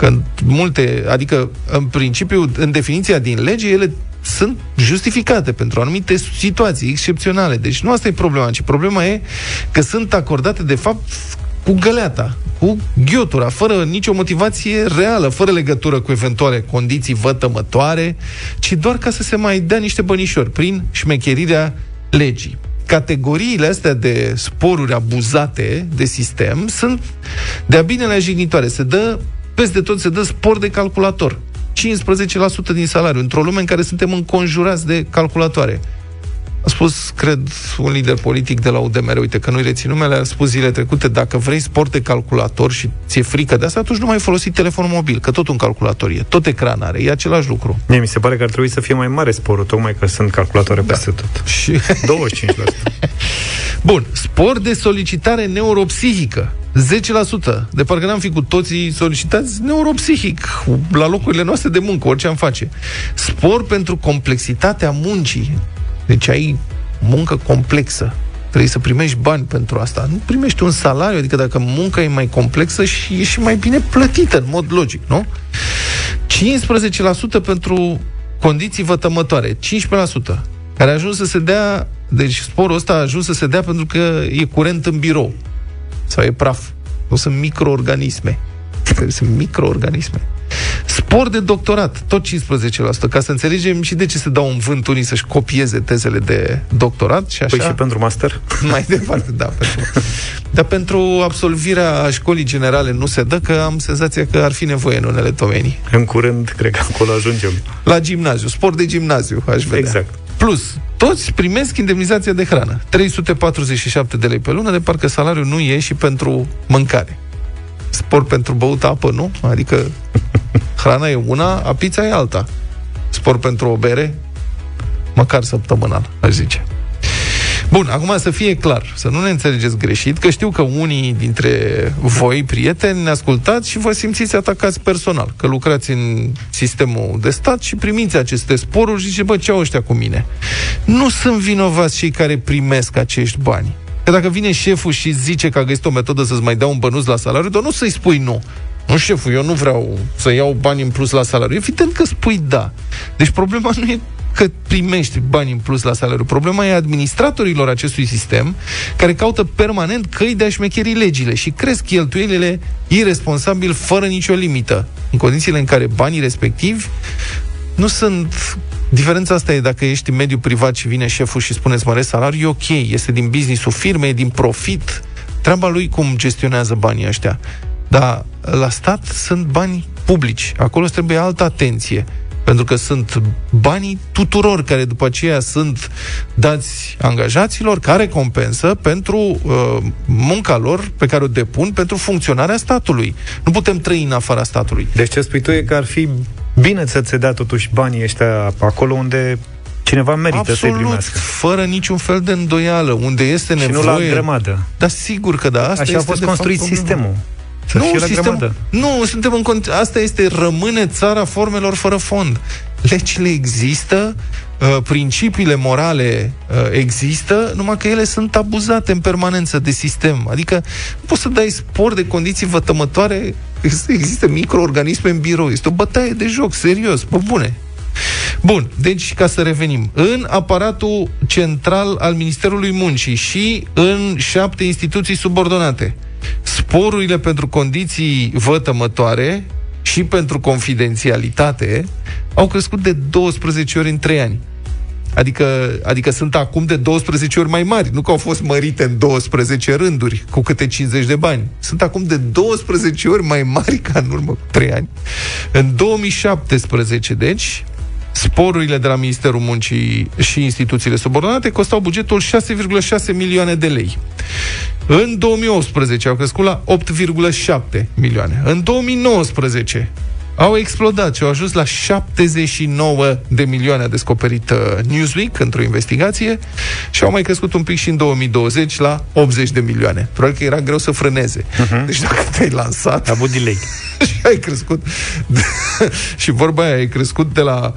[SPEAKER 2] Că multe, adică în principiu, în definiția din lege, ele sunt justificate pentru anumite situații excepționale. Deci nu asta e problema, ci problema e că sunt acordate, de fapt, cu găleata, cu ghiotura, fără nicio motivație reală, fără legătură cu eventuale condiții vătămătoare, ci doar ca să se mai dea niște bănișori prin șmecherirea legii. Categoriile astea de sporuri abuzate de sistem sunt de-a binelea jignitoare. Se dă peste tot se dă spor de calculator. 15% din salariu, într-o lume în care suntem înconjurați de calculatoare. A spus, cred, un lider politic de la UDMR, uite că nu-i rețin numele, a spus zile trecute, dacă vrei sport de calculator și ți-e frică de asta, atunci nu mai folosi telefonul mobil, că tot un calculator e, tot ecran are, e același lucru.
[SPEAKER 1] Mie mi se pare că ar trebui să fie mai mare sporul, tocmai că sunt calculatoare da. peste tot.
[SPEAKER 2] Și 25%.
[SPEAKER 1] Bun,
[SPEAKER 2] spor de solicitare neuropsihică. 10%. De parcă n-am fi cu toții solicitați neuropsihic la locurile noastre de muncă, orice am face. Spor pentru complexitatea muncii. Deci ai muncă complexă. Trebuie să primești bani pentru asta. Nu primești un salariu, adică dacă munca e mai complexă și e și mai bine plătită, în mod logic, nu? 15% pentru condiții vătămătoare. 15% care a ajuns să se dea, deci sporul ăsta a ajuns să se dea pentru că e curent în birou sau e praf. Nu sunt microorganisme. Sunt microorganisme. Spor de doctorat, tot 15%, ca să înțelegem și de ce se dau un vânt unii să-și copieze tezele de doctorat și așa.
[SPEAKER 1] Păi și pentru master?
[SPEAKER 2] Mai departe, da. Pentru... Dar pentru absolvirea școlii generale nu se dă, că am senzația că ar fi nevoie în unele domenii.
[SPEAKER 1] În curând, cred că acolo ajungem.
[SPEAKER 2] La gimnaziu, sport de gimnaziu, aș vedea.
[SPEAKER 1] Exact.
[SPEAKER 2] Plus, toți primesc indemnizația de hrană. 347 de lei pe lună, de parcă salariul nu e și pentru mâncare. Spor pentru băut apă, nu? Adică hrana e una, a pizza e alta. Spor pentru o bere, măcar săptămânal, aș zice. Bun, acum să fie clar, să nu ne înțelegeți greșit, că știu că unii dintre voi, prieteni, ne ascultați și vă simțiți atacați personal, că lucrați în sistemul de stat și primiți aceste sporuri și zice, bă, ce au ăștia cu mine? Nu sunt vinovați cei care primesc acești bani. Că dacă vine șeful și zice că a găsit o metodă să-ți mai dea un bănuț la salariu, dar nu să-i spui nu. Nu, șeful, eu nu vreau să iau bani în plus la salariu. Evident că spui da. Deci problema nu e că primești bani în plus la salariu. Problema e administratorilor acestui sistem care caută permanent căi de a șmecheri legile și cresc cheltuielile irresponsabil fără nicio limită, în condițiile în care banii respectivi nu sunt Diferența asta e dacă ești în mediul privat și vine șeful și spune măresc salariu, e ok, este din businessul firmei, din profit, treaba lui cum gestionează banii ăștia. Dar la stat sunt bani publici, acolo trebuie altă atenție. Pentru că sunt banii tuturor care după aceea sunt dați angajaților ca recompensă pentru uh, munca lor pe care o depun pentru funcționarea statului. Nu putem trăi în afara statului.
[SPEAKER 1] Deci ce spui tu e că ar fi bine să ți dea totuși banii ăștia acolo unde cineva merită
[SPEAKER 2] Absolut,
[SPEAKER 1] să-i primească.
[SPEAKER 2] fără niciun fel de îndoială, unde este nevoie...
[SPEAKER 1] Și nu la grămadă.
[SPEAKER 2] Da, sigur că da. Asta
[SPEAKER 1] Așa a fost construit fapt, sistemul.
[SPEAKER 2] Să nu, sistem, nu, suntem în Asta este, rămâne țara formelor fără fond. Legile există, uh, principiile morale uh, există, numai că ele sunt abuzate în permanență de sistem. Adică nu poți să dai spor de condiții vătămătoare, există microorganisme în birou. Este o bătaie de joc, serios, pe bune. Bun, deci ca să revenim. În aparatul central al Ministerului Muncii și în șapte instituții subordonate, sporurile pentru condiții vătămătoare și pentru confidențialitate au crescut de 12 ori în 3 ani. Adică, adică sunt acum de 12 ori mai mari. Nu că au fost mărite în 12 rânduri cu câte 50 de bani. Sunt acum de 12 ori mai mari ca în urmă cu 3 ani. În 2017, deci, sporurile de la Ministerul Muncii și instituțiile subordonate costau bugetul 6,6 milioane de lei. În 2018 au crescut la 8,7 milioane. În 2019 au explodat și au ajuns la 79 de milioane, a descoperit uh, Newsweek într-o investigație și au mai crescut un pic și în 2020 la 80 de milioane. Probabil că era greu să frâneze. Uh-huh. Deci dacă te-ai lansat...
[SPEAKER 3] A avut delay.
[SPEAKER 2] și ai crescut și vorba aia ai crescut de la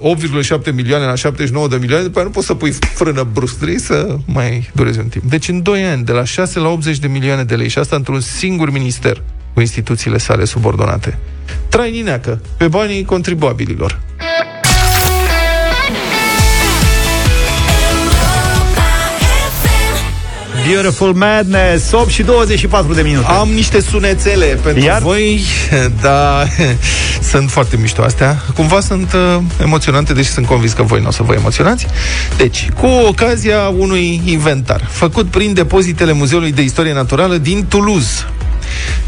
[SPEAKER 2] uh, 8,7 milioane la 79 de milioane, după aia nu poți să pui frână brusc, trebuie să mai dureze un timp. Deci în 2 ani, de la 6 la 80 de milioane de lei și asta într-un singur minister cu instituțiile sale subordonate. Trainineacă, pe banii contribuabililor.
[SPEAKER 1] Beautiful Madness 8 și 24 de minute
[SPEAKER 2] Am niște sunețele pentru Iar? voi Dar sunt foarte mișto astea Cumva sunt uh, emoționante Deși sunt convins că voi nu o să vă emoționați Deci, cu ocazia unui inventar Făcut prin depozitele Muzeului de Istorie Naturală din Toulouse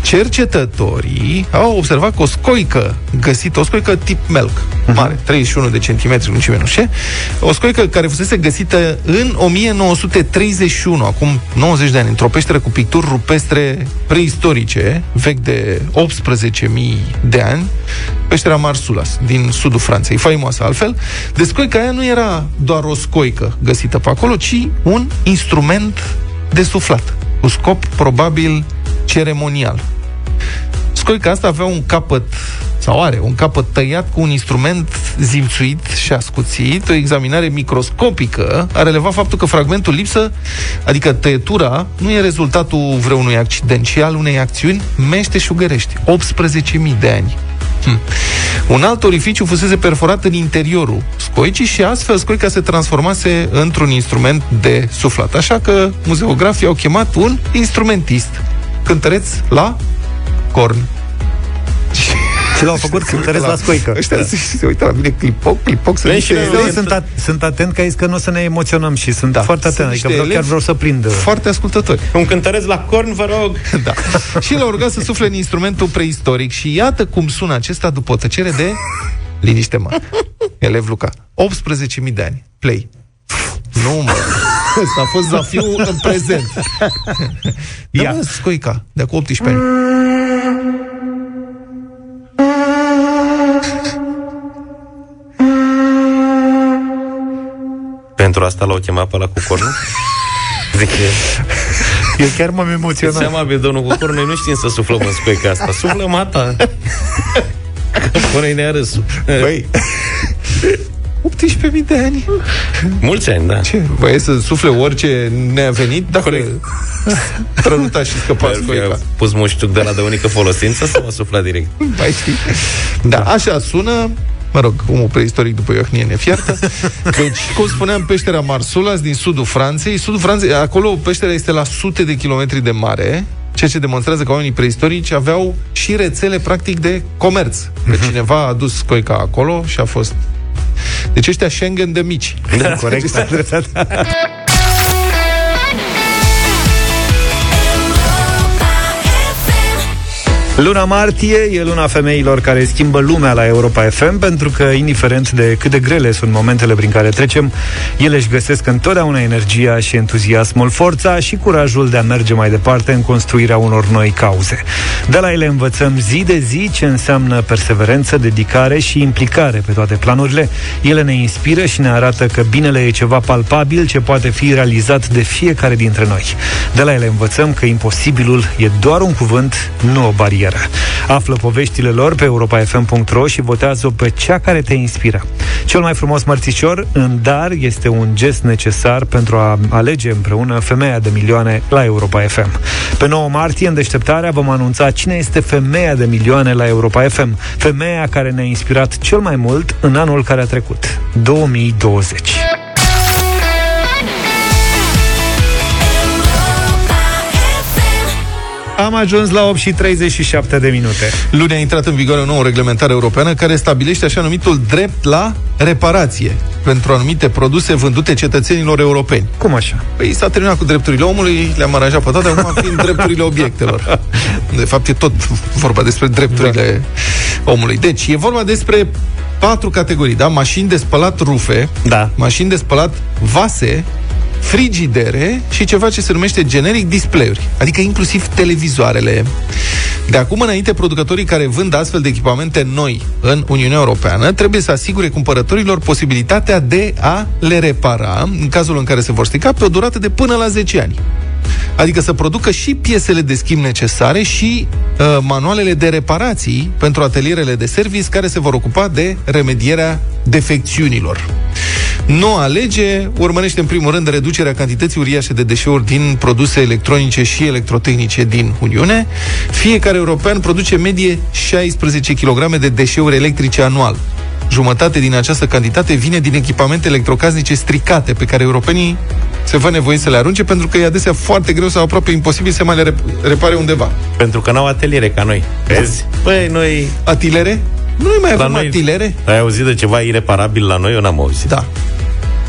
[SPEAKER 2] Cercetătorii au observat că o scoică găsită, o scoică tip melc, mare, 31 de centimetri lungime, nu știu o scoică care fusese găsită în 1931, acum 90 de ani, într-o peșteră cu picturi rupestre preistorice, vechi de 18.000 de ani, peștera Marsulas, din sudul Franței, faimoasă altfel. De scoica aia nu era doar o scoică găsită pe acolo, ci un instrument de suflat, cu scop probabil ceremonial. Scoica asta avea un capăt sau are un capăt tăiat cu un instrument zimțuit și ascuțit, o examinare microscopică a relevat faptul că fragmentul lipsă, adică tăietura, nu e rezultatul vreunui accident, ci al unei acțiuni meșteșugărești. 18.000 de ani. Hm. Un alt orificiu fusese perforat în interiorul scoicii și astfel scoica se transformase într-un instrument de suflat. Așa că muzeografii au chemat un instrumentist cântăreț la corn.
[SPEAKER 1] Și l-au făcut cântăreț la, la scoică.
[SPEAKER 2] Ăștia da. se, se uită la mine clipoc, clipoc, să
[SPEAKER 1] și eu sunt, at- sunt atent că ai că nu o să ne emoționăm și sunt da. foarte atent, adică vreau, chiar vreau să prind.
[SPEAKER 2] Foarte ascultători.
[SPEAKER 3] Un cântăreț la corn, vă rog.
[SPEAKER 2] da. și l-au rugat să sufle în instrumentul preistoric și iată cum sună acesta după o tăcere de liniște, mă. Elev Luca. 18.000 de ani. Play. Nu, mă. Ăsta a fost zafiu în prezent. Ia. Da, scoica, de acum 18 ani.
[SPEAKER 3] Pentru asta l-au chemat pe la cu cornul? Zic
[SPEAKER 1] Eu chiar m-am emoționat.
[SPEAKER 3] Seama, bine, domnul Cucur, noi nu știm să suflăm în scoica asta. Suflăm ata. Pune-i ne râsul.
[SPEAKER 2] Băi, 18.000 de ani.
[SPEAKER 3] Mulți ani, da.
[SPEAKER 2] Ce? Băie să sufle orice ne-a venit? Dacă trănuta și scăpa scoica.
[SPEAKER 3] Pus muștuc de la de unică folosință sau a suflat direct?
[SPEAKER 2] Mai știi. Da, așa sună mă rog, omul preistoric după Iohnie nefiartă. Deci, cum spuneam, peștera Marsulas din sudul Franței. Sudul Franței, acolo peștera este la sute de kilometri de mare, ceea ce demonstrează că oamenii preistorici aveau și rețele, practic, de comerț. Că mhm. cineva a dus coica acolo și a fost deci ăștia Schengen de mici.
[SPEAKER 1] Da, corect. Luna martie e luna femeilor care schimbă lumea la Europa FM pentru că, indiferent de cât de grele sunt momentele prin care trecem, ele își găsesc întotdeauna energia și entuziasmul, forța și curajul de a merge mai departe în construirea unor noi cauze. De la ele învățăm zi de zi ce înseamnă perseverență, dedicare și implicare pe toate planurile. Ele ne inspiră și ne arată că binele e ceva palpabil ce poate fi realizat de fiecare dintre noi. De la ele învățăm că imposibilul e doar un cuvânt, nu o barieră carieră. Află poveștile lor pe europa.fm.ro și votează pe cea care te inspiră. Cel mai frumos mărțișor în dar este un gest necesar pentru a alege împreună femeia de milioane la Europa FM. Pe 9 martie, în deșteptarea, vom anunța cine este femeia de milioane la Europa FM. Femeia care ne-a inspirat cel mai mult în anul care a trecut, 2020. Am ajuns la 8 și 37 de minute.
[SPEAKER 2] Luni a intrat în vigoare o nouă reglementare europeană care stabilește așa numitul drept la reparație pentru anumite produse vândute cetățenilor europeni.
[SPEAKER 1] Cum așa?
[SPEAKER 2] Păi s-a terminat cu drepturile omului, le-am aranjat pe toate, acum fiind drepturile obiectelor. De fapt, e tot vorba despre drepturile da. omului. Deci, e vorba despre patru categorii, da? Mașini de spălat rufe,
[SPEAKER 1] da.
[SPEAKER 2] mașini de spălat vase, frigidere și ceva ce se numește generic display-uri, adică inclusiv televizoarele. De acum înainte, producătorii care vând astfel de echipamente noi în Uniunea Europeană trebuie să asigure cumpărătorilor posibilitatea de a le repara, în cazul în care se vor strica, pe o durată de până la 10 ani. Adică să producă și piesele de schimb necesare și uh, manualele de reparații pentru atelierele de service care se vor ocupa de remedierea defecțiunilor. Noua lege urmărește în primul rând reducerea cantității uriașe de deșeuri din produse electronice și electrotehnice din Uniune. Fiecare european produce medie 16 kg de deșeuri electrice anual. Jumătate din această cantitate vine din echipamente electrocasnice stricate pe care europenii se văd nevoie să le arunce pentru că e adesea foarte greu sau aproape imposibil să mai le repare undeva.
[SPEAKER 3] Pentru că n-au ateliere ca noi. Vezi? Păi noi...
[SPEAKER 2] Atilere? Nu mai avem noi... atilere?
[SPEAKER 3] Ai auzit de ceva ireparabil la noi? Eu n-am auzit.
[SPEAKER 2] Da.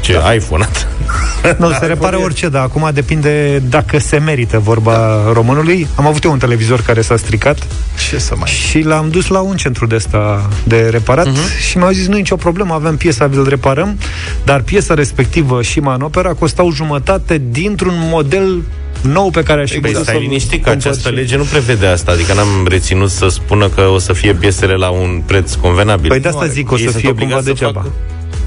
[SPEAKER 3] Ce da. iPhone
[SPEAKER 1] Nu, se repare orice, dar acum depinde dacă se merită vorba da. românului. Am avut eu un televizor care s-a stricat
[SPEAKER 2] Ce să mai...
[SPEAKER 1] și l-am dus la un centru de ăsta de reparat uh-huh. și mi-au zis, nu e nicio problemă, avem piesa, vi-l reparăm, dar piesa respectivă și manopera costau jumătate dintr-un model nou pe care aș
[SPEAKER 3] fi exact. Stai liniștit că această lege nu prevede asta, adică n-am reținut să spună că o să fie piesele la un preț convenabil.
[SPEAKER 1] Păi de asta zic, o să fie cumva degeaba. Facă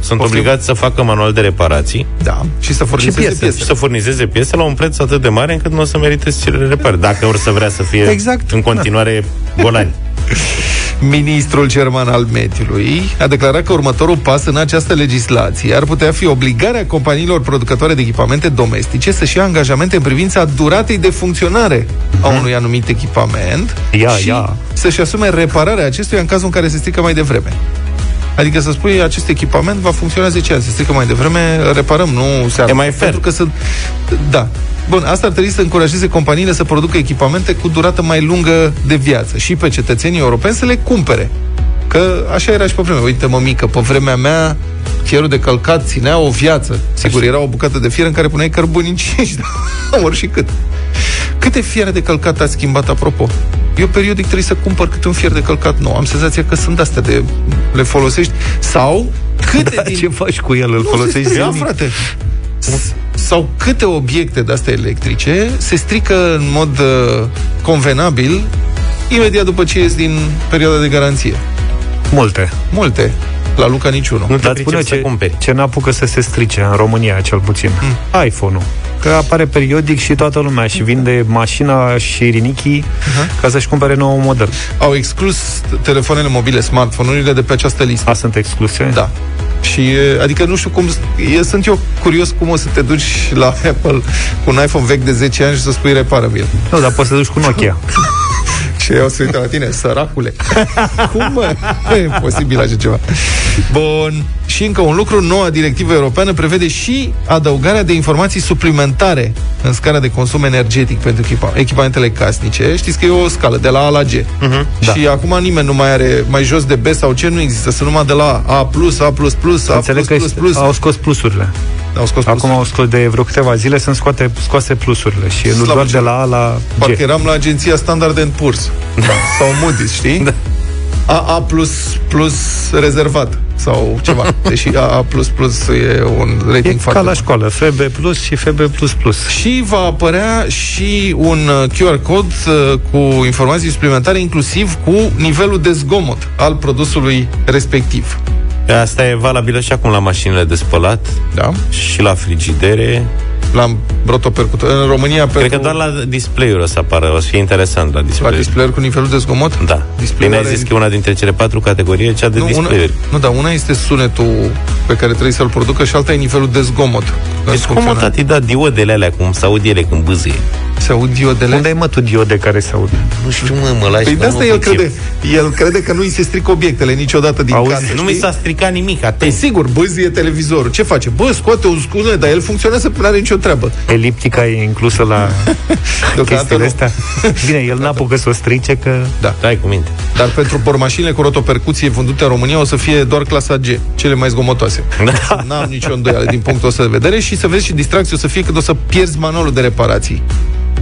[SPEAKER 3] sunt obligați să facă manual de reparații.
[SPEAKER 2] Da, și să furnizeze și piese. piese.
[SPEAKER 3] Și să furnizeze piese la un preț atât de mare încât nu o să merite să le repare, dacă or să vrea să fie exact. în continuare da. golani.
[SPEAKER 2] Ministrul german al mediului a declarat că următorul pas în această legislație ar putea fi obligarea companiilor producătoare de echipamente domestice să-și ia angajamente în privința duratei de funcționare a mhm. unui anumit echipament
[SPEAKER 1] ia, și ia.
[SPEAKER 2] să-și asume repararea acestuia în cazul în care se strică mai devreme. Adică să spui, acest echipament va funcționa 10 ani, se strică mai devreme, reparăm, nu se
[SPEAKER 3] E mai fer. Pentru
[SPEAKER 2] că sunt... Da. Bun, asta ar trebui să încurajeze companiile să producă echipamente cu durată mai lungă de viață și pe cetățenii europeni să le cumpere. Că așa era și pe vremea. Uite, mă mică, pe vremea mea fierul de călcat ținea o viață. Sigur, era o bucată de fier în care puneai cărbuni în 5, da, ori și cât. Câte fiere de călcat ați schimbat, apropo? Eu periodic trebuie să cumpăr câte un fier de călcat nou. Am senzația că sunt astea de... le folosești. Sau câte
[SPEAKER 1] da, din... ce faci cu el? Îl folosești
[SPEAKER 2] Ia, frate. Sau câte obiecte de astea electrice se strică în mod uh, convenabil imediat după ce ies din perioada de garanție.
[SPEAKER 1] Multe.
[SPEAKER 2] Multe. La Luca niciunul.
[SPEAKER 1] Nu te spune ce, cumperi. ce n-apucă să se strice în România, cel puțin. Mm. iPhone-ul. Că apare periodic și toată lumea și vinde mașina și rinichii uh-huh. ca să-și cumpere nou model.
[SPEAKER 2] Au exclus telefoanele mobile, smartphone-urile de pe această listă.
[SPEAKER 1] A, sunt excluse?
[SPEAKER 2] Da. Și, adică nu știu cum, e, sunt eu curios cum o să te duci la Apple cu un iPhone vechi de 10 ani și să spui reparabil.
[SPEAKER 1] Nu, dar poți să duci cu Nokia.
[SPEAKER 2] Și eu se uită la tine, săracule. Cum, mă? Nu e posibil așa ceva. Bun. Și încă un lucru, noua directivă europeană prevede și adăugarea de informații suplimentare în scara de consum energetic pentru echipa, echipamentele casnice. Știți că e o scală de la A la G. Uh-huh, da. Și acum nimeni nu mai are mai jos de B sau C, nu există. Sunt numai de la A+, A++, A++,
[SPEAKER 1] Înțeleg că plus. au scos plusurile.
[SPEAKER 2] Au scos
[SPEAKER 1] Acum plus. au scos de vreo câteva zile sunt scoate, scoase plusurile și nu doar de la A la G.
[SPEAKER 2] Parcă eram la agenția Standard Poor's da. sau Moody's, știi? Da. AA plus, plus rezervat sau ceva. Deși AA plus plus e un rating
[SPEAKER 1] e foarte ca la școală, FB plus și FB plus plus.
[SPEAKER 2] Și va apărea și un uh, QR cod uh, cu informații suplimentare, inclusiv cu nivelul de zgomot al produsului respectiv.
[SPEAKER 3] Asta e valabilă și acum la mașinile de spălat
[SPEAKER 2] da.
[SPEAKER 3] și la frigidere
[SPEAKER 2] la rotopercutor. În România,
[SPEAKER 3] Cred
[SPEAKER 2] pentru...
[SPEAKER 3] că doar la display-uri o să apară, o să fie interesant la
[SPEAKER 2] la
[SPEAKER 3] display
[SPEAKER 2] display cu nivelul de zgomot?
[SPEAKER 3] Da.
[SPEAKER 2] Display
[SPEAKER 3] Bine ai
[SPEAKER 2] are-
[SPEAKER 3] zis că e una dintre cele patru categorii e cea de
[SPEAKER 2] Nu, una,
[SPEAKER 3] display-uri.
[SPEAKER 2] nu, dar una este sunetul pe care trebuie să-l producă și alta e nivelul de zgomot. Când
[SPEAKER 3] Deci cum
[SPEAKER 2] funcționează.
[SPEAKER 3] tati, da, diodele alea, cum se aud ele când bâzie.
[SPEAKER 2] Se aud diodele?
[SPEAKER 1] Unde ai mă tu diode care se aud?
[SPEAKER 3] Nu știu, mă, mă lași.
[SPEAKER 2] Păi de
[SPEAKER 3] mă,
[SPEAKER 2] asta
[SPEAKER 3] nu
[SPEAKER 2] el
[SPEAKER 3] pricep.
[SPEAKER 2] crede, el crede că nu îi se strică obiectele niciodată din
[SPEAKER 3] Auzi,
[SPEAKER 2] casă.
[SPEAKER 3] nu mi
[SPEAKER 2] știi?
[SPEAKER 3] s-a stricat nimic,
[SPEAKER 2] Păi
[SPEAKER 3] atent.
[SPEAKER 2] sigur, băzie televizorul. Ce face? Bă, scoate o scună, dar el funcționează, nu are nicio treabă.
[SPEAKER 1] Eliptica e inclusă la
[SPEAKER 2] Deocamdată
[SPEAKER 1] chestiile
[SPEAKER 2] nu.
[SPEAKER 1] astea. Bine, el n-apucă să o strice că...
[SPEAKER 2] Da.
[SPEAKER 3] Dai cu minte.
[SPEAKER 2] Dar pentru pormașinile cu rotopercuție vândute în România o să fie doar clasa G, cele mai zgomotoase.
[SPEAKER 3] Da.
[SPEAKER 2] N-am nicio îndoială din punctul ăsta de vedere și să vezi și distracție o să fie când o să pierzi manualul de reparații.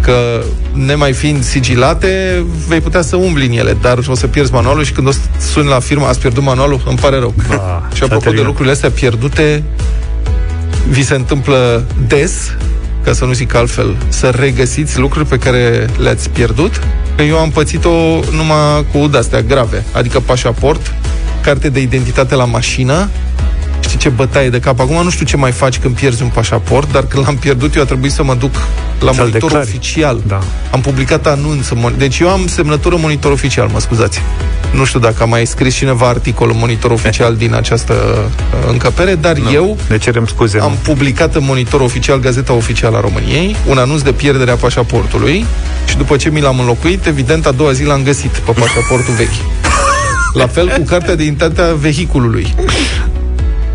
[SPEAKER 2] Că, nemai fiind sigilate, vei putea să umbli în ele, dar o să pierzi manualul și când o să suni la firmă, ați pierdut manualul, îmi pare rău.
[SPEAKER 1] Ah,
[SPEAKER 2] și
[SPEAKER 1] s-a
[SPEAKER 2] apropo de
[SPEAKER 1] terminat.
[SPEAKER 2] lucrurile astea pierdute, vi se întâmplă des, ca să nu zic altfel, să regăsiți lucruri pe care le-ați pierdut? Că eu am pățit-o numai cu de-astea grave, adică pașaport, carte de identitate la mașină, știi ce bătaie de cap. Acum nu știu ce mai faci când pierzi un pașaport, dar când l-am pierdut eu a trebuit să mă duc la
[SPEAKER 1] Să-l
[SPEAKER 2] monitor
[SPEAKER 1] declari.
[SPEAKER 2] oficial.
[SPEAKER 1] Da.
[SPEAKER 2] Am publicat anunț. în mon- Deci eu am semnătură monitor oficial, mă scuzați. Nu știu dacă a mai scris cineva articol în monitor oficial din această uh, încăpere, dar eu
[SPEAKER 1] Ne cerem scuze.
[SPEAKER 2] am publicat în monitor oficial, Gazeta Oficială a României, un anunț de pierdere a pașaportului și după ce mi l-am înlocuit, evident, a doua zi l-am găsit pe pașaportul vechi. La fel cu cartea de identitate a vehiculului.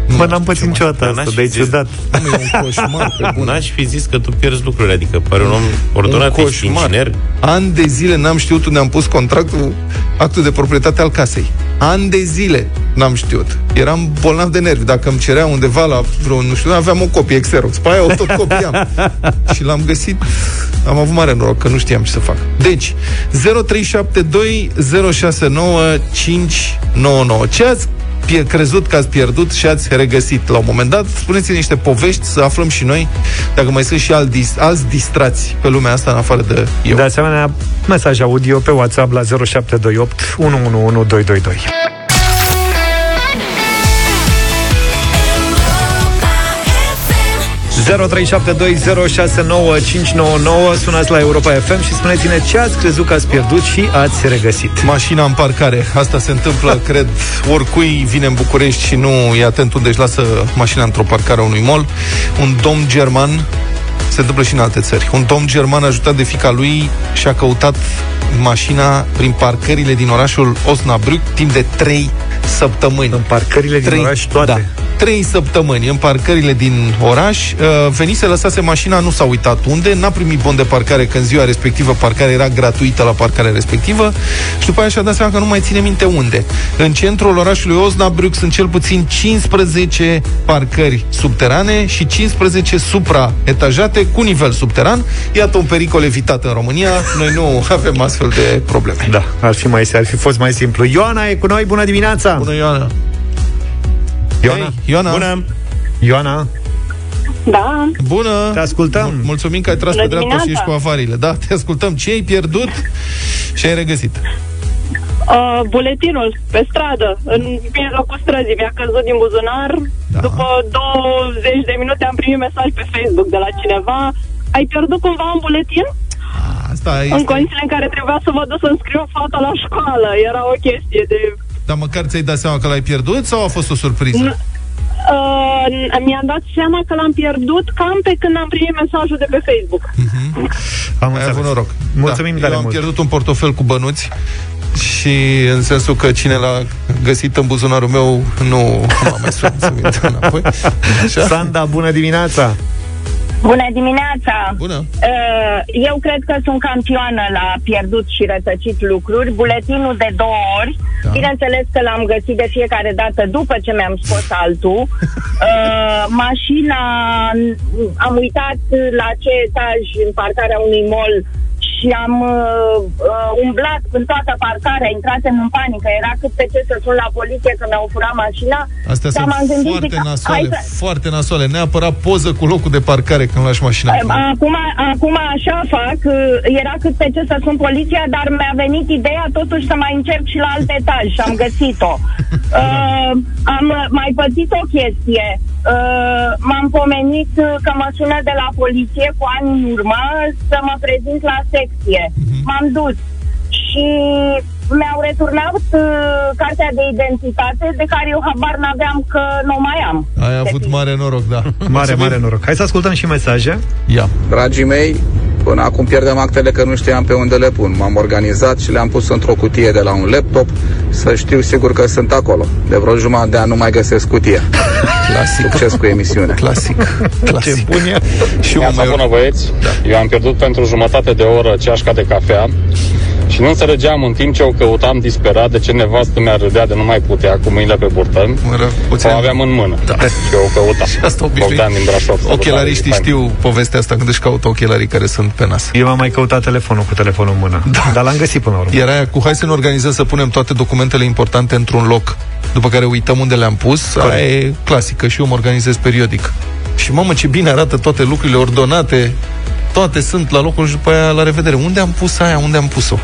[SPEAKER 1] Mă, n-am pățit niciodată
[SPEAKER 3] N-aș
[SPEAKER 1] asta,
[SPEAKER 3] fi
[SPEAKER 1] de
[SPEAKER 3] zis.
[SPEAKER 1] ciudat.
[SPEAKER 2] Nu, e un coșmar pe bune.
[SPEAKER 3] N-aș fi zis că tu pierzi lucruri, adică pare un om ordonat,
[SPEAKER 2] Un
[SPEAKER 3] ești
[SPEAKER 2] coșmar.
[SPEAKER 3] inginer.
[SPEAKER 2] Ani de zile n-am știut unde am pus contractul, actul de proprietate al casei. Ani de zile n-am știut. Eram bolnav de nervi. Dacă îmi cerea undeva la vreo, nu știu, aveam o copie Xerox. Pe aia o tot copiam. și l-am găsit. Am avut mare noroc că nu știam ce să fac. Deci, 0372 069 599. Ce ați pie- crezut că ați pierdut și ați regăsit la un moment dat. Spuneți niște povești să aflăm și noi dacă mai sunt și alți, dis- alți distrați pe lumea asta în afară de eu.
[SPEAKER 1] De asemenea, mesaj audio pe WhatsApp la 0728 111222. Sunați la Europa FM și spuneți-ne ce ați crezut că ați pierdut și ați regăsit.
[SPEAKER 2] Mașina în parcare. Asta se întâmplă, cred, oricui vine în București și nu e atent unde își lasă mașina într-o parcare a unui mall. Un domn german se întâmplă și în alte țări. Un domn german ajutat de fica lui și-a căutat mașina prin parcările din orașul Osnabrück timp de 3 săptămâni.
[SPEAKER 1] În parcările din oraș toate.
[SPEAKER 2] Da. Trei săptămâni în parcările din oraș. Uh, venise, lăsase mașina, nu s-a uitat unde, n-a primit bon de parcare când ziua respectivă parcarea era gratuită la parcarea respectivă și după aia și-a dat seama că nu mai ține minte unde. În centrul orașului Osnabrück sunt cel puțin 15 parcări subterane și 15 supraetajate cu nivel subteran. Iată un pericol evitat în România. Noi nu avem astfel de probleme.
[SPEAKER 1] Da, ar fi, mai, ar fi fost mai simplu. Ioana e cu noi, bună dimineața!
[SPEAKER 2] Bună, Ioana!
[SPEAKER 1] Ioana,
[SPEAKER 2] Hey, Ioana!
[SPEAKER 3] Bună!
[SPEAKER 1] Ioana,
[SPEAKER 12] Da,
[SPEAKER 2] Bună!
[SPEAKER 1] te ascultăm.
[SPEAKER 2] Mul- Mulțumim că ai tras
[SPEAKER 12] Bună
[SPEAKER 2] pe dreapta și
[SPEAKER 12] dimineața!
[SPEAKER 2] ești cu avariile. Da, te ascultăm. Ce ai pierdut și ai regăsit?
[SPEAKER 12] uh, buletinul pe stradă, în mijlocul străzii, mi-a căzut din buzunar.
[SPEAKER 2] Da.
[SPEAKER 12] După 20 de minute am primit mesaj pe Facebook de la cineva. Ai pierdut cumva un buletin?
[SPEAKER 2] Asta
[SPEAKER 12] În
[SPEAKER 2] este...
[SPEAKER 12] condițiile în care trebuia să vă duc să înscriu fata la școală. Era o chestie de...
[SPEAKER 2] Dar măcar ți-ai dat seama că l-ai pierdut sau a fost o surpriză?
[SPEAKER 12] Uh, mi-am dat seama că l-am pierdut cam pe când am primit mesajul de pe Facebook.
[SPEAKER 1] Am
[SPEAKER 2] Ai
[SPEAKER 1] înțeles.
[SPEAKER 2] avut noroc.
[SPEAKER 1] Mulțumim
[SPEAKER 2] da,
[SPEAKER 1] tare
[SPEAKER 2] Eu am
[SPEAKER 1] mult.
[SPEAKER 2] pierdut un portofel cu bănuți și în sensul că cine l-a găsit în buzunarul meu nu m-a mai sunat să vină înapoi. Așa?
[SPEAKER 1] Sanda, bună dimineața!
[SPEAKER 13] Bună dimineața!
[SPEAKER 2] Bună!
[SPEAKER 13] Uh, Eu cred că sunt campioană la pierdut și rătăcit lucruri. Buletinul de două ori.
[SPEAKER 2] Da.
[SPEAKER 13] Bineînțeles că l-am găsit de fiecare dată după ce mi-am scos altul. Uh, mașina, am uitat la ce etaj în parcarea unui mall și am uh, uh, umblat în toată parcarea, intrasem în panică, era cât pe ce să sun la poliție că mi-au furat mașina.
[SPEAKER 2] Astea
[SPEAKER 13] Dar
[SPEAKER 2] sunt
[SPEAKER 13] m-am gândit,
[SPEAKER 2] foarte
[SPEAKER 13] zic,
[SPEAKER 2] nasoale,
[SPEAKER 13] hai să-
[SPEAKER 2] foarte nasoale. Neapărat poză cu locul de parcare când lași mașina.
[SPEAKER 13] Acum, acum așa fac, uh, era cât pe ce să sun poliția, dar mi-a venit ideea totuși să mai încerc și la alt etaj și am găsit-o. Uh, am mai pățit o chestie. Uh, m-am pomenit uh, că mă sună de la poliție cu ani în urmă să mă prezint la secție. M-am dus și mi-au returnat uh, cartea de identitate de care eu habar n-aveam că nu mai am.
[SPEAKER 2] Ai avut mare noroc, da.
[SPEAKER 1] Mare, mare noroc. Hai să ascultăm și mesaje.
[SPEAKER 2] Ia.
[SPEAKER 14] Dragii mei, până acum pierdem actele că nu știam pe unde le pun. M-am organizat și le-am pus într-o cutie de la un laptop să știu sigur că sunt acolo. De vreo jumătate de an nu mai găsesc cutia.
[SPEAKER 2] Clasic.
[SPEAKER 14] Succes cu emisiunea.
[SPEAKER 2] Clasic. Clasic.
[SPEAKER 1] Ce bun e.
[SPEAKER 2] Și eu
[SPEAKER 15] Neața
[SPEAKER 2] mai...
[SPEAKER 15] bună băieți,
[SPEAKER 2] Da.
[SPEAKER 15] eu am pierdut pentru jumătate de oră ceașca de cafea și nu înțelegeam în timp ce o căutam disperat de ce nevastă mea râdea de nu mai putea cu mâinile pe burtă. O aveam în mână
[SPEAKER 2] Da.
[SPEAKER 15] și eu o căutam.
[SPEAKER 2] Asta obișnuit.
[SPEAKER 15] Bogdan din Brașov. Salutare,
[SPEAKER 2] Ochelariștii
[SPEAKER 15] fain.
[SPEAKER 2] știu povestea asta când își caută ochelarii care sunt pe nas.
[SPEAKER 1] Eu am mai căutat telefonul cu telefonul în mână. Da. Dar l-am găsit până la urmă.
[SPEAKER 2] Era aia cu hai să ne organizăm să punem toate documentele importante într-un loc, după care uităm unde le-am pus. Aia e clasică și eu mă organizez periodic. Și mamă, ce bine arată toate lucrurile ordonate, toate sunt la locul și după aia la revedere. Unde am pus aia? Unde am pus-o?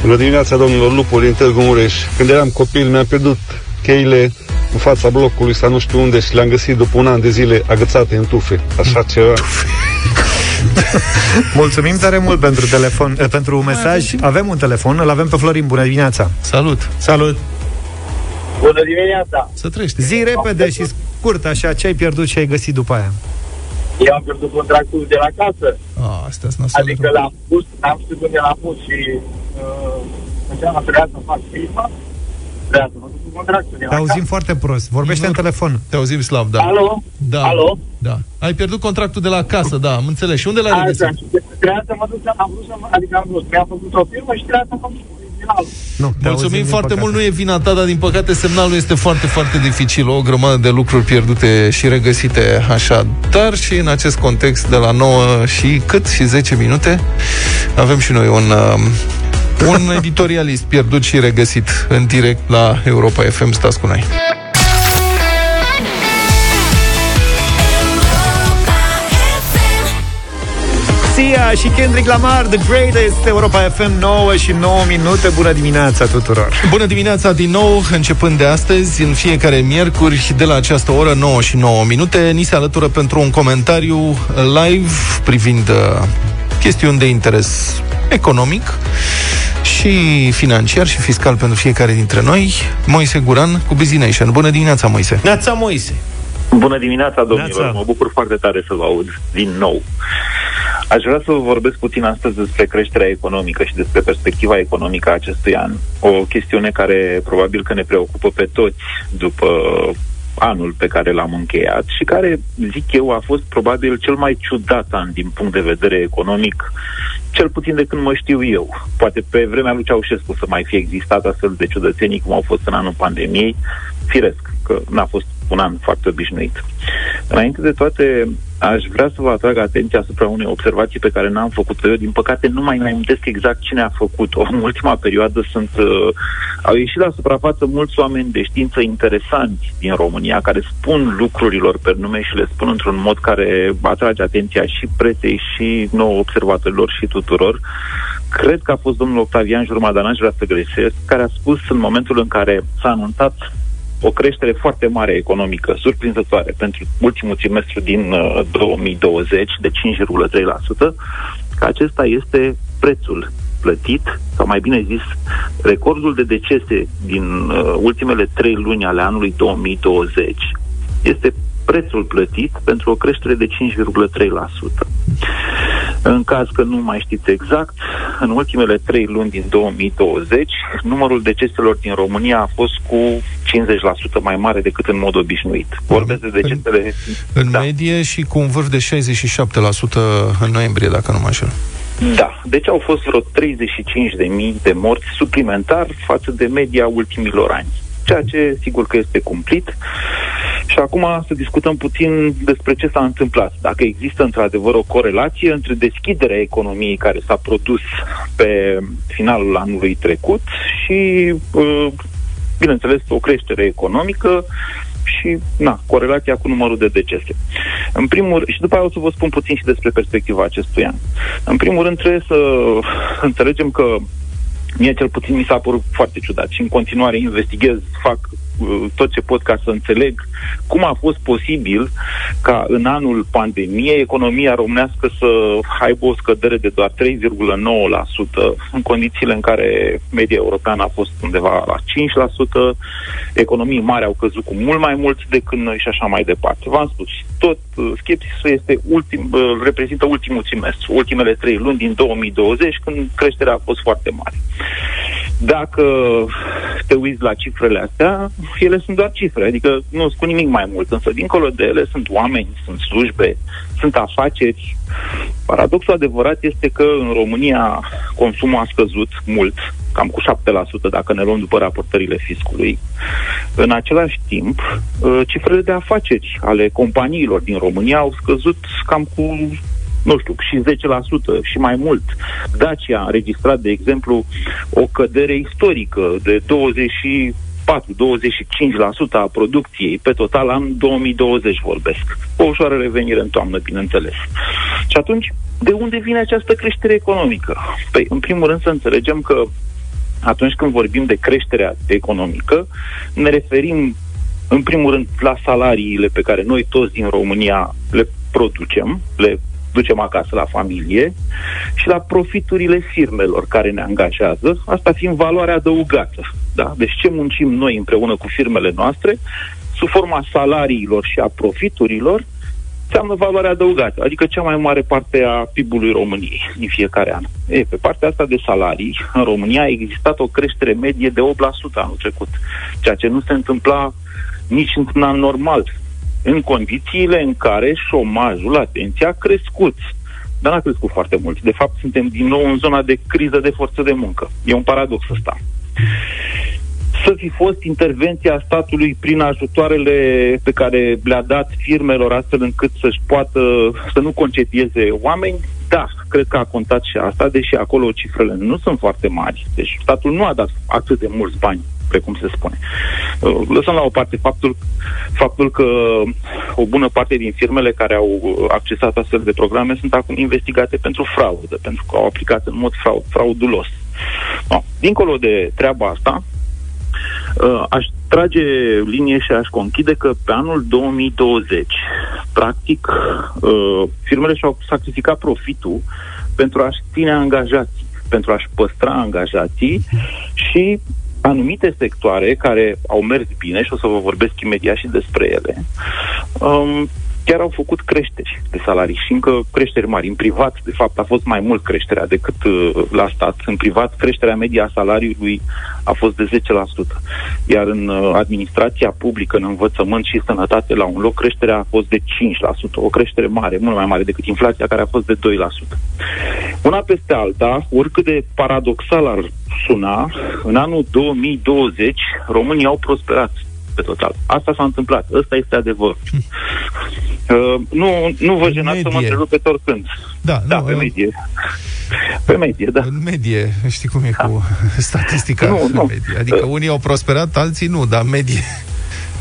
[SPEAKER 16] Bună dimineața, domnilor Lupu din Târgu Mureș. Când eram copil, mi-am pierdut cheile în fața blocului sau nu știu unde și le-am găsit după un an de zile agățate în tufe. Așa ceva.
[SPEAKER 1] Mulțumim tare mult pentru telefon, eh, pentru mesaj. Avem un telefon, îl avem pe Florin. Bună dimineața.
[SPEAKER 2] Salut.
[SPEAKER 1] Salut.
[SPEAKER 17] Bună dimineața!
[SPEAKER 2] Să trăiești.
[SPEAKER 1] Zi repede și scurt, așa, ce ai pierdut și ai găsit după aia.
[SPEAKER 17] Eu am pierdut contractul de la casă.
[SPEAKER 2] Ah, astea sunt nasoale.
[SPEAKER 17] Adică l-am pus, n-am știut unde l-am pus și uh, înseamnă trebuia să fac firma. Trebuia să mă duc cu contractul de la
[SPEAKER 1] Te auzim
[SPEAKER 17] casă.
[SPEAKER 1] foarte prost. Vorbește în telefon.
[SPEAKER 2] Te auzim slab, da.
[SPEAKER 17] Alo?
[SPEAKER 2] Da.
[SPEAKER 17] Alo?
[SPEAKER 2] Da. Ai pierdut contractul de la casă, da, am înțeles. Și unde l-ai regăsit?
[SPEAKER 17] Așa, și trebuia să mă duc, să- am vrut să mă, adică am vrut, mi-am făcut o firmă și trebuia să mă duc cu originalul.
[SPEAKER 1] Nu, te
[SPEAKER 2] Mulțumim
[SPEAKER 1] auzim, din
[SPEAKER 2] foarte
[SPEAKER 1] păcate.
[SPEAKER 2] mult, nu e vina ta, dar din păcate semnalul este foarte, foarte dificil. O grămadă de lucruri pierdute și regăsite așa. Dar și în acest context, de la 9 și cât? Și 10 minute, avem și noi un, um, un editorialist pierdut și regăsit în direct la Europa FM. Stați cu noi.
[SPEAKER 1] Sia și Kendrick Lamar, The Greatest, Europa FM 9 și 9 minute. Bună dimineața tuturor!
[SPEAKER 2] Bună dimineața din nou, începând de astăzi, în fiecare miercuri, de la această oră, 9 și 9 minute, ni se alătură pentru un comentariu live privind uh, chestiuni de interes economic și financiar și fiscal pentru fiecare dintre noi, Moise Guran cu Busy Nation. Bună dimineața, Moise!
[SPEAKER 3] Neața Moise!
[SPEAKER 18] Bună dimineața, domnilor!
[SPEAKER 1] Neața.
[SPEAKER 18] Mă bucur foarte tare să vă aud din nou. Aș vrea să vă vorbesc puțin astăzi despre creșterea economică și despre perspectiva economică a acestui an. O chestiune care probabil că ne preocupă pe toți după anul pe care l-am încheiat și care, zic eu, a fost probabil cel mai ciudat an din punct de vedere economic, cel puțin de când mă știu eu. Poate pe vremea lui Ceaușescu să mai fie existat astfel de ciudățenii cum au fost în anul pandemiei, firesc că n-a fost un an foarte obișnuit. Înainte de toate, aș vrea să vă atrag atenția asupra unei observații pe care n-am făcut-o eu. Din păcate, nu mai mai amintesc exact cine a făcut-o. În ultima perioadă sunt, uh, au ieșit la suprafață mulți oameni de știință interesanți din România care spun lucrurilor pe nume și le spun într-un mod care atrage atenția și presei și nouă observatorilor și tuturor. Cred că a fost domnul Octavian Jurmadan, aș vrea să greșesc, care a spus în momentul în care s-a anunțat o creștere foarte mare economică, surprinzătoare, pentru ultimul trimestru din uh, 2020 de 5,3%, că acesta este prețul plătit, sau mai bine zis, recordul de decese din uh, ultimele trei luni ale anului 2020 este prețul plătit pentru o creștere de 5,3%. În caz că nu mai știți exact, în ultimele trei luni din 2020, numărul deceselor din România a fost cu 50% mai mare decât în mod obișnuit. Vorbesc de decesele...
[SPEAKER 2] În da. medie și cu un vârf de 67% în noiembrie, dacă nu mă înșel.
[SPEAKER 18] Da, deci au fost vreo 35.000 de morți suplimentar față de media ultimilor ani. Ceea ce sigur că este cumplit. Și acum să discutăm puțin despre ce s-a întâmplat. Dacă există într-adevăr o corelație între deschiderea economiei care s-a produs pe finalul anului trecut și, uh, bineînțeles, o creștere economică și, na, corelația cu numărul de decese. În primul și după aia o să vă spun puțin și despre perspectiva acestui an. În primul rând trebuie să înțelegem că mie cel puțin mi s-a părut foarte ciudat și în continuare investighez, fac uh, tot ce pot ca să înțeleg cum a fost posibil ca în anul pandemiei economia românească să aibă o scădere de doar 3,9% în condițiile în care media europeană a fost undeva la 5%, economii mari au căzut cu mult mai mult decât noi și așa mai departe. V-am spus, tot uh, skepsisul este ultim, uh, reprezintă ultimul trimestru, ultimele trei luni din 2020, când creșterea a fost foarte mare. Dacă te uiți la cifrele astea, ele sunt doar cifre, adică nu spun nimic mai mult, însă dincolo de ele sunt oameni, sunt slujbe, sunt afaceri. Paradoxul adevărat este că în România consumul a scăzut mult, cam cu 7% dacă ne luăm după raportările fiscului. În același timp, uh, cifrele de afaceri ale companiilor din România au scăzut cam cu nu știu, și 10% și mai mult. Dacia a înregistrat, de exemplu, o cădere istorică de 20 24-25% a producției pe total an 2020 vorbesc. O ușoară revenire în toamnă, bineînțeles. Și atunci, de unde vine această creștere economică? Păi, în primul rând să înțelegem că atunci când vorbim de creșterea economică, ne referim în primul rând la salariile pe care noi toți din România le producem, le ducem acasă la familie și la profiturile firmelor care ne angajează, asta fiind valoarea adăugată. Da? Deci ce muncim noi împreună cu firmele noastre, sub forma salariilor și a profiturilor, înseamnă valoarea adăugată, adică cea mai mare parte a PIB-ului României din fiecare an. E, pe partea asta de salarii, în România a existat o creștere medie de 8% anul trecut, ceea ce nu se întâmpla nici într-un an normal în condițiile în care șomajul, atenția, a crescut. Dar n-a crescut foarte mult. De fapt, suntem din nou în zona de criză de forță de muncă. E un paradox ăsta. Să fi fost intervenția statului prin ajutoarele pe care le-a dat firmelor astfel încât să-și poată să nu concedieze oameni, da, cred că a contat și asta, deși acolo cifrele nu sunt foarte mari. Deci statul nu a dat atât de mulți bani precum se spune. Uh, lăsăm la o parte faptul, faptul că o bună parte din firmele care au accesat astfel de programe sunt acum investigate pentru fraudă, pentru că au aplicat în mod fraud, fraudulos. No. Dincolo de treaba asta, uh, aș trage linie și aș conchide că pe anul 2020, practic, uh, firmele și-au sacrificat profitul pentru a-și ține angajații, pentru a-și păstra angajații și anumite sectoare care au mers bine și o să vă vorbesc imediat și despre ele, um, chiar au făcut creșteri de salarii și încă creșteri mari. În privat, de fapt, a fost mai mult creșterea decât uh, la stat. În privat, creșterea media a salariului a fost de 10%. Iar în uh, administrația publică, în învățământ și sănătate, la un loc, creșterea a fost de 5%. O creștere mare, mult mai mare decât inflația, care a fost de 2%. Una peste alta, oricât de paradoxal ar suna, în anul 2020 românii au prosperat pe total. Asta s-a întâmplat. Ăsta este adevăr. Uh, nu, nu vă jenați să mă întrerupeți oricând.
[SPEAKER 2] Da,
[SPEAKER 18] da
[SPEAKER 2] nu,
[SPEAKER 18] pe
[SPEAKER 2] uh,
[SPEAKER 18] medie. Pe medie, da.
[SPEAKER 2] În medie, știi cum e da. cu statistica
[SPEAKER 18] nu, nu.
[SPEAKER 2] medie. Adică uh, unii au prosperat, alții nu, dar medie.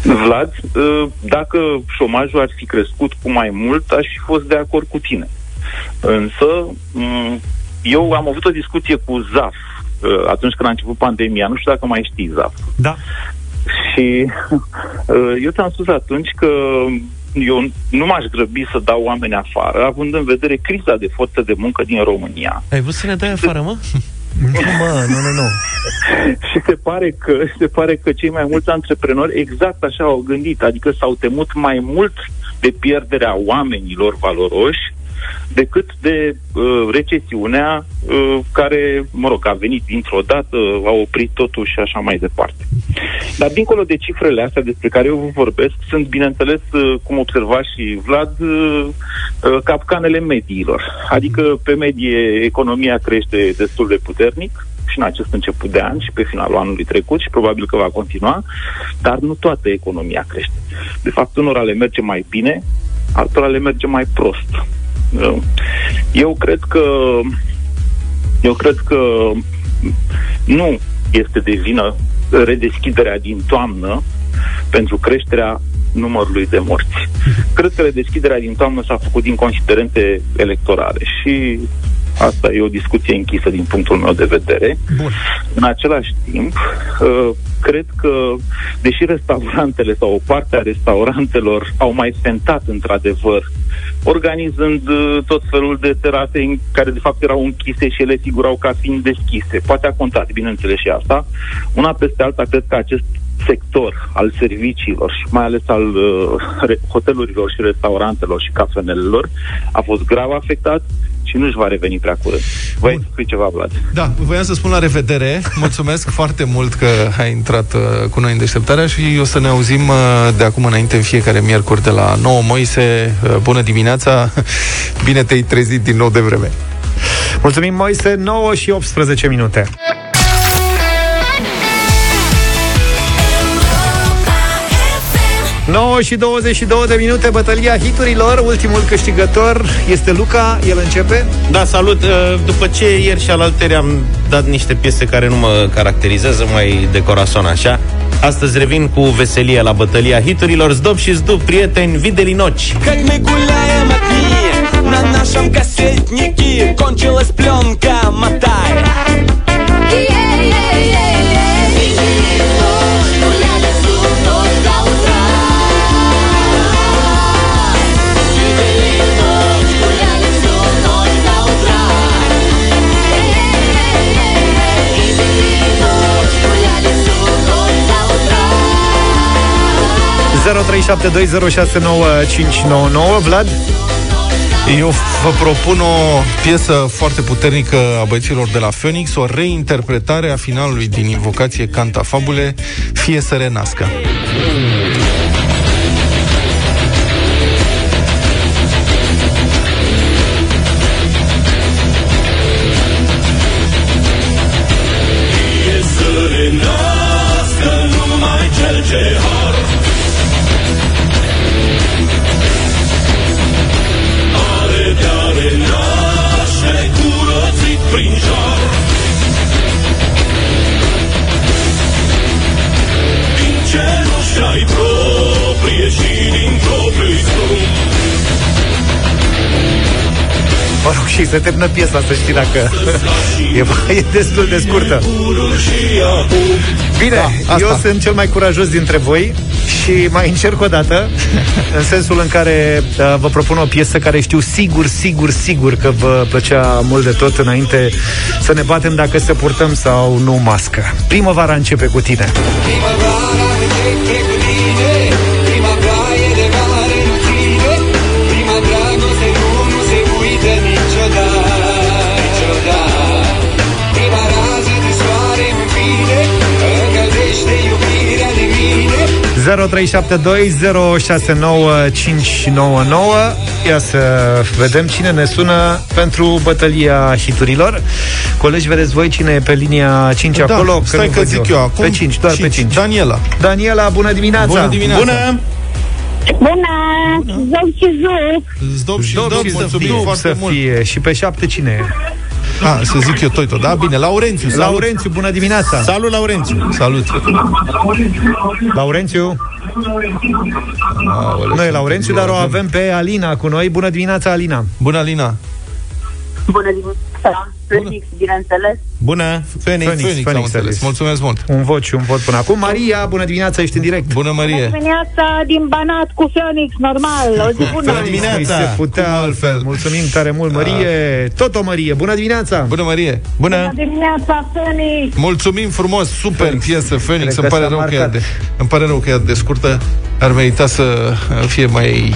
[SPEAKER 18] Vlad, uh, dacă șomajul ar fi crescut cu mai mult, aș fi fost de acord cu tine. Însă, mm, eu am avut o discuție cu ZAF uh, atunci când a început pandemia. Nu știu dacă mai știi ZAF.
[SPEAKER 1] Da.
[SPEAKER 18] Și eu ți-am spus atunci că eu nu m-aș grăbi să dau oameni afară, având în vedere criza de forță de muncă din România.
[SPEAKER 3] Ai vrut să ne dai afară, mă?
[SPEAKER 1] Nu, mă, nu, nu, nu.
[SPEAKER 18] și se pare, că, se pare că cei mai mulți antreprenori exact așa au gândit, adică s-au temut mai mult de pierderea oamenilor valoroși decât de uh, recesiunea uh, care, mă rog, a venit dintr-o dată, a oprit totul și așa mai departe. Dar dincolo de cifrele astea despre care eu vă vorbesc, sunt, bineînțeles, uh, cum observa și Vlad, uh, uh, capcanele mediilor. Adică, pe medie, economia crește destul de puternic, și în acest început de an și pe finalul anului trecut și probabil că va continua, dar nu toată economia crește. De fapt, unora le merge mai bine, altora le merge mai prost. Uh, eu cred că eu cred că nu este de vină redeschiderea din toamnă pentru creșterea numărului de morți. Cred că redeschiderea din toamnă s-a făcut din considerente electorale și Asta e o discuție închisă din punctul meu de vedere. Bun. În același timp, uh, cred că, deși restaurantele sau o parte a restaurantelor au mai fentat într-adevăr, organizând uh, tot felul de terase care de fapt erau închise și ele figurau ca fiind deschise. Poate a contat, bineînțeles, și asta. Una peste alta, cred că acest sector al serviciilor și mai ales al uh, hotelurilor și restaurantelor și cafenelelor a fost grav afectat și nu-și va reveni prea curând. Voi spui ceva, Vlad?
[SPEAKER 2] Da, voiam să spun la revedere. Mulțumesc foarte mult că ai intrat uh, cu noi în deșteptarea și o să ne auzim uh, de acum înainte în fiecare miercuri de la 9 Moise. Uh, bună dimineața! Bine te-ai trezit din nou de vreme!
[SPEAKER 1] Mulțumim, Moise! 9 și 18 minute. 9 și 22 de minute, bătălia hiturilor. Ultimul câștigător este Luca. El începe?
[SPEAKER 3] Da, salut. Uh, după ce ieri și alalteri am dat niște piese care nu mă caracterizează, mai de corazon așa, astăzi revin cu veselia la bătălia hiturilor. Zdob și zdob, prieteni, videli noci. Как мы гуляем одни на нашем кассетнике Кончилась
[SPEAKER 1] Vlad?
[SPEAKER 2] Eu vă propun o piesă foarte puternică a băieților de la Phoenix, o reinterpretare a finalului din invocație Canta Fabule, Fie să renască.
[SPEAKER 1] Și se termină piesa, să știi dacă e, e destul de scurtă. Bine, da, asta. eu sunt cel mai curajos dintre voi și mai încerc o dată, în sensul în care uh, vă propun o piesă care știu sigur, sigur, sigur că vă plăcea mult de tot înainte să ne batem dacă se purtăm sau nu mască. Primăvara începe cu tine. Primăvara începe cu tine Ia să vedem cine ne sună pentru bătălia hiturilor. Colegi, vedeți voi cine e pe linia 5 da, acolo?
[SPEAKER 2] Stai că, că zic eu, eu acum.
[SPEAKER 1] Pe 5, doar 5. pe 5.
[SPEAKER 2] Daniela.
[SPEAKER 1] Daniela, bună dimineața!
[SPEAKER 2] Bună dimineața!
[SPEAKER 1] Bună!
[SPEAKER 13] Bună! Zdob și zuc!
[SPEAKER 2] Zdob și zuc, mulțumim foarte
[SPEAKER 1] mult! Fie. Și pe 7 cine e?
[SPEAKER 2] A, să zic eu Toito, da? Bine, Laurențiu,
[SPEAKER 1] salut. Laurențiu, bună dimineața.
[SPEAKER 2] Salut, Laurențiu. Salut.
[SPEAKER 1] Laurențiu. Nu e Laurențiu, dar o avem pe Alina cu noi. Bună dimineața, Alina.
[SPEAKER 2] Bună, Alina.
[SPEAKER 19] Bună dimineața. Phoenix, bineînțeles.
[SPEAKER 1] Bună, Phoenix, Phoenix,
[SPEAKER 2] Phoenix, Phoenix înțeles. Mulțumesc mult.
[SPEAKER 1] Un vot și un vot până acum. Maria, bună dimineața, ești în direct.
[SPEAKER 2] Bună, Marie.
[SPEAKER 19] Bună dimineața din Banat cu Phoenix, normal. O zi bună.
[SPEAKER 1] Bună dimineața. Se putea altfel. Mulțumim tare mult, Marie. Tot o Marie. Bună dimineața.
[SPEAKER 2] Bună, Marie.
[SPEAKER 19] Bună. Bună dimineața, Phoenix.
[SPEAKER 2] Mulțumim frumos, super Phoenix. piesă, Phoenix. Îmi pare, rău că e de, îmi pare rău că e de scurtă. Ar merita să fie mai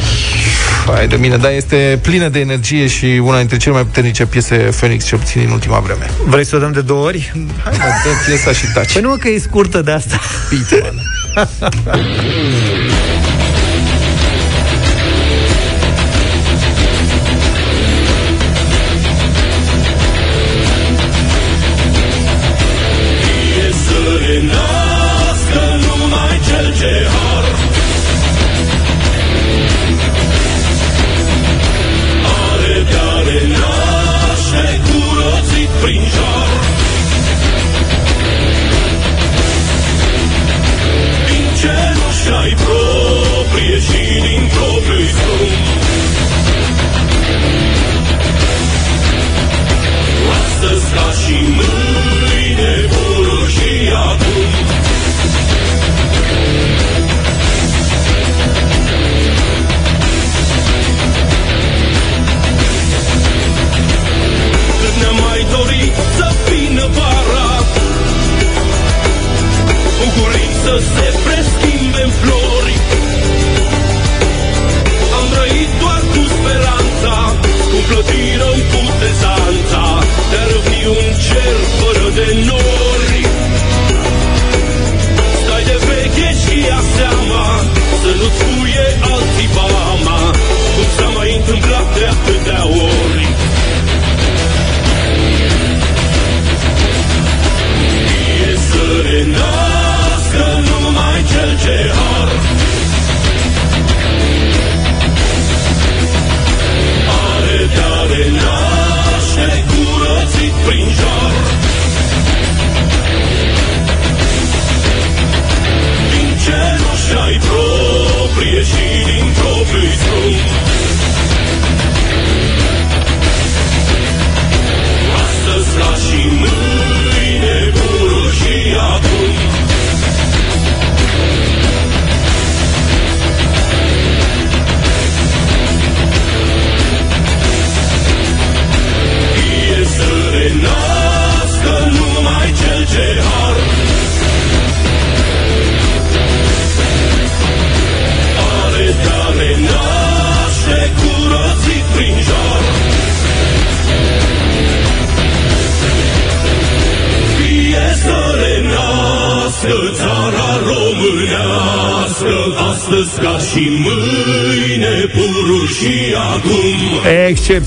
[SPEAKER 2] Hai de mine, dar este plină de energie și una dintre cele mai puternice piese Phoenix ce obțin în ultima vreme.
[SPEAKER 1] Vrei să o dăm de două ori?
[SPEAKER 2] Hai, mă, dă piesa și taci.
[SPEAKER 1] Păi nu, că e scurtă de asta.
[SPEAKER 2] Pitman.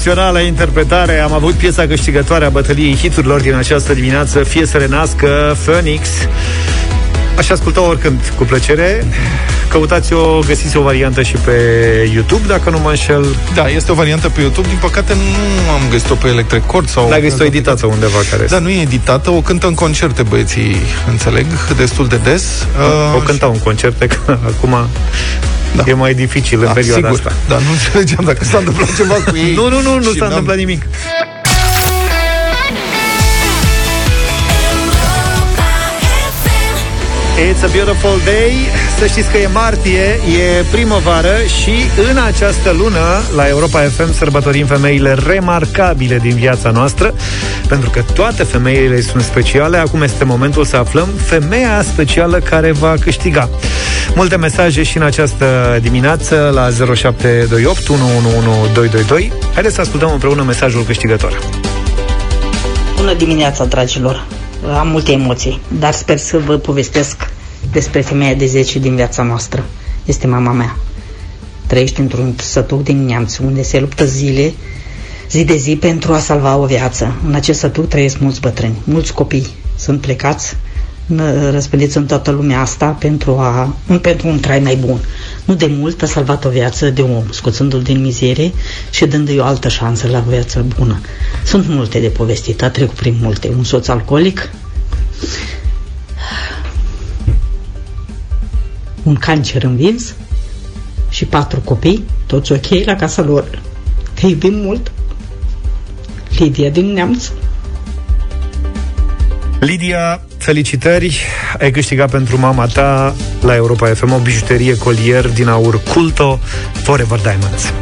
[SPEAKER 1] Excepțională interpretare Am avut piesa câștigătoare a bătăliei hiturilor din această dimineață Fie să renască Phoenix Aș asculta oricând cu plăcere Căutați-o, găsiți o variantă și pe YouTube, dacă nu mă înșel.
[SPEAKER 2] Da, este o variantă pe YouTube. Din păcate nu am găsit-o pe Electric Cord sau...
[SPEAKER 1] L-ai găsit-o editată undeva care
[SPEAKER 2] Da, nu e editată, o cântă în concerte băieții, înțeleg, destul de des.
[SPEAKER 1] O uh, cântau în concerte, că acum da. E mai dificil da, în perioada
[SPEAKER 2] sigur.
[SPEAKER 1] asta.
[SPEAKER 2] Dar nu înțelegeam dacă s-a întâmplat ceva cu ei.
[SPEAKER 1] nu, nu, nu, nu s-a întâmplat nimic. It's a beautiful day Să știți că e martie, e primăvară Și în această lună La Europa FM sărbătorim femeile remarcabile din viața noastră Pentru că toate femeile sunt speciale Acum este momentul să aflăm Femeia specială care va câștiga Multe mesaje și în această dimineață La 0728 111222 Haideți să ascultăm împreună mesajul câștigător
[SPEAKER 20] Bună dimineața, dragilor! am multe emoții, dar sper să vă povestesc despre femeia de 10 din viața noastră. Este mama mea. Trăiește într-un sătuc din Neamț, unde se luptă zile, zi de zi, pentru a salva o viață. În acest sătuc trăiesc mulți bătrâni, mulți copii sunt plecați, răspândiți în toată lumea asta pentru, a, pentru un trai mai bun. Nu de mult a salvat o viață de om, scoțându-l din mizerie și dându-i o altă șansă la o viață bună. Sunt multe de povestit, a trecut prin multe. Un soț alcoolic, un cancer învins și patru copii, toți ok la casa lor. Te iubim mult. Lidia din Neamț.
[SPEAKER 1] Lidia, felicitări! Ai câștigat pentru mama ta la Europa FM o bijuterie colier din aur Culto Forever Diamonds.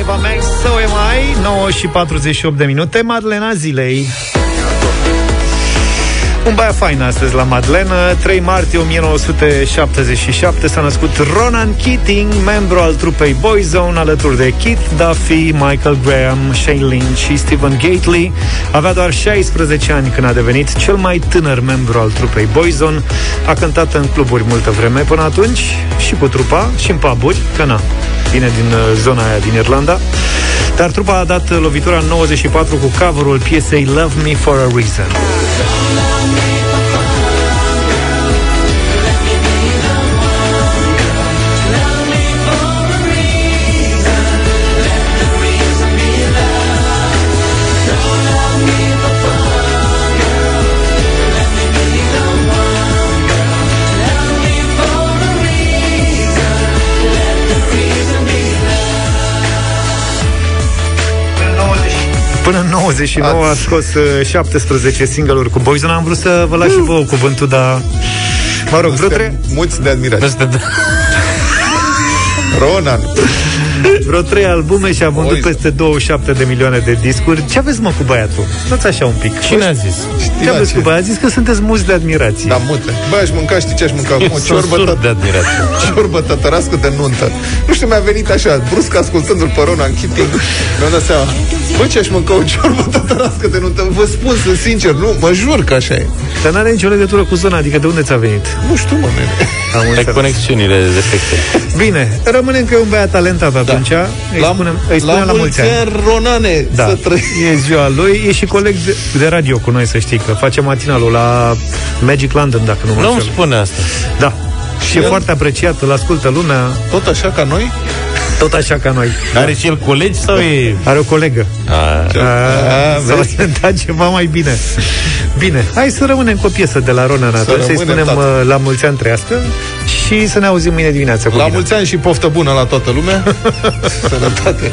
[SPEAKER 1] Eva Max, So Am I 9 și 48 de minute Madlena zilei un băiat fain astăzi la Madlenă 3 martie 1977 S-a născut Ronan Keating Membru al trupei Boyzone Alături de Keith Duffy, Michael Graham Shane Lynch și Stephen Gately. Avea doar 16 ani când a devenit Cel mai tânăr membru al trupei Boyzone A cântat în cluburi multă vreme Până atunci și cu trupa Și în puburi, că na, vine din uh, zona aia din Irlanda. Dar trupa a dat lovitura în 94 cu coverul piesei Love Me For A Reason. Până în 99 Ați... a scos 17 uh, single-uri cu Boyzone. Am vrut să vă las și vouă cuvântul, dar... Mă rog, vreo trei...
[SPEAKER 2] Mulți de admirație. Ronan.
[SPEAKER 1] Vreo trei albume și a vândut Oi. peste 27 de milioane de discuri. Ce aveți, mă, cu băiatul? Stați așa un pic.
[SPEAKER 3] Cine a zis?
[SPEAKER 1] Ce aveți cu băiatul? A zis că sunteți mulți de admirație.
[SPEAKER 2] Da, multe. Băi, aș mânca, știi ce aș mânca? O ciorbă
[SPEAKER 3] tă- de admirație.
[SPEAKER 2] ciorbă tătărască de nuntă. Nu știu, mi-a venit așa, brusc ascultându-l pe Ronan Keating. Mi-am dat seama, bă, ce aș mânca o ciorbă tătărască de nuntă? Vă spun, sunt sincer, nu, mă jur că așa e.
[SPEAKER 1] Dar n-are nicio legătură cu zona, adică de unde ți-a venit?
[SPEAKER 2] Nu știu, mă, nene.
[SPEAKER 3] Am de conexiunile defecte.
[SPEAKER 1] Bine, rămânem că e un băiat talentat atunci. Da. Îi
[SPEAKER 2] La-
[SPEAKER 1] spunem, îi spunem
[SPEAKER 2] la
[SPEAKER 1] la mulți
[SPEAKER 2] mulți
[SPEAKER 1] ani.
[SPEAKER 2] ani, Ronane,
[SPEAKER 1] Da,
[SPEAKER 2] să trăi.
[SPEAKER 1] e ziua lui, e și coleg de, de radio cu noi, să știi, că face matinalul la Magic London, dacă nu mă
[SPEAKER 3] Nu
[SPEAKER 1] înșel.
[SPEAKER 3] spune asta.
[SPEAKER 1] Da. Și e
[SPEAKER 2] el?
[SPEAKER 1] foarte apreciat, îl ascultă lumea,
[SPEAKER 2] Tot așa ca noi?
[SPEAKER 1] tot așa ca noi.
[SPEAKER 3] Are și el colegi sau e...
[SPEAKER 1] Are o colegă.
[SPEAKER 3] A,
[SPEAKER 1] A, S-a
[SPEAKER 2] vezi?
[SPEAKER 1] orientat ceva mai bine. Bine, hai să rămânem cu o piesă de la Ronan atunci, să-i
[SPEAKER 2] rămânem,
[SPEAKER 1] spunem
[SPEAKER 2] tată.
[SPEAKER 1] uh, la mulți ani trăiască și să ne auzim mâine dimineață cu
[SPEAKER 2] La
[SPEAKER 1] bine.
[SPEAKER 2] mulți ani și poftă bună la toată lumea. Sănătate.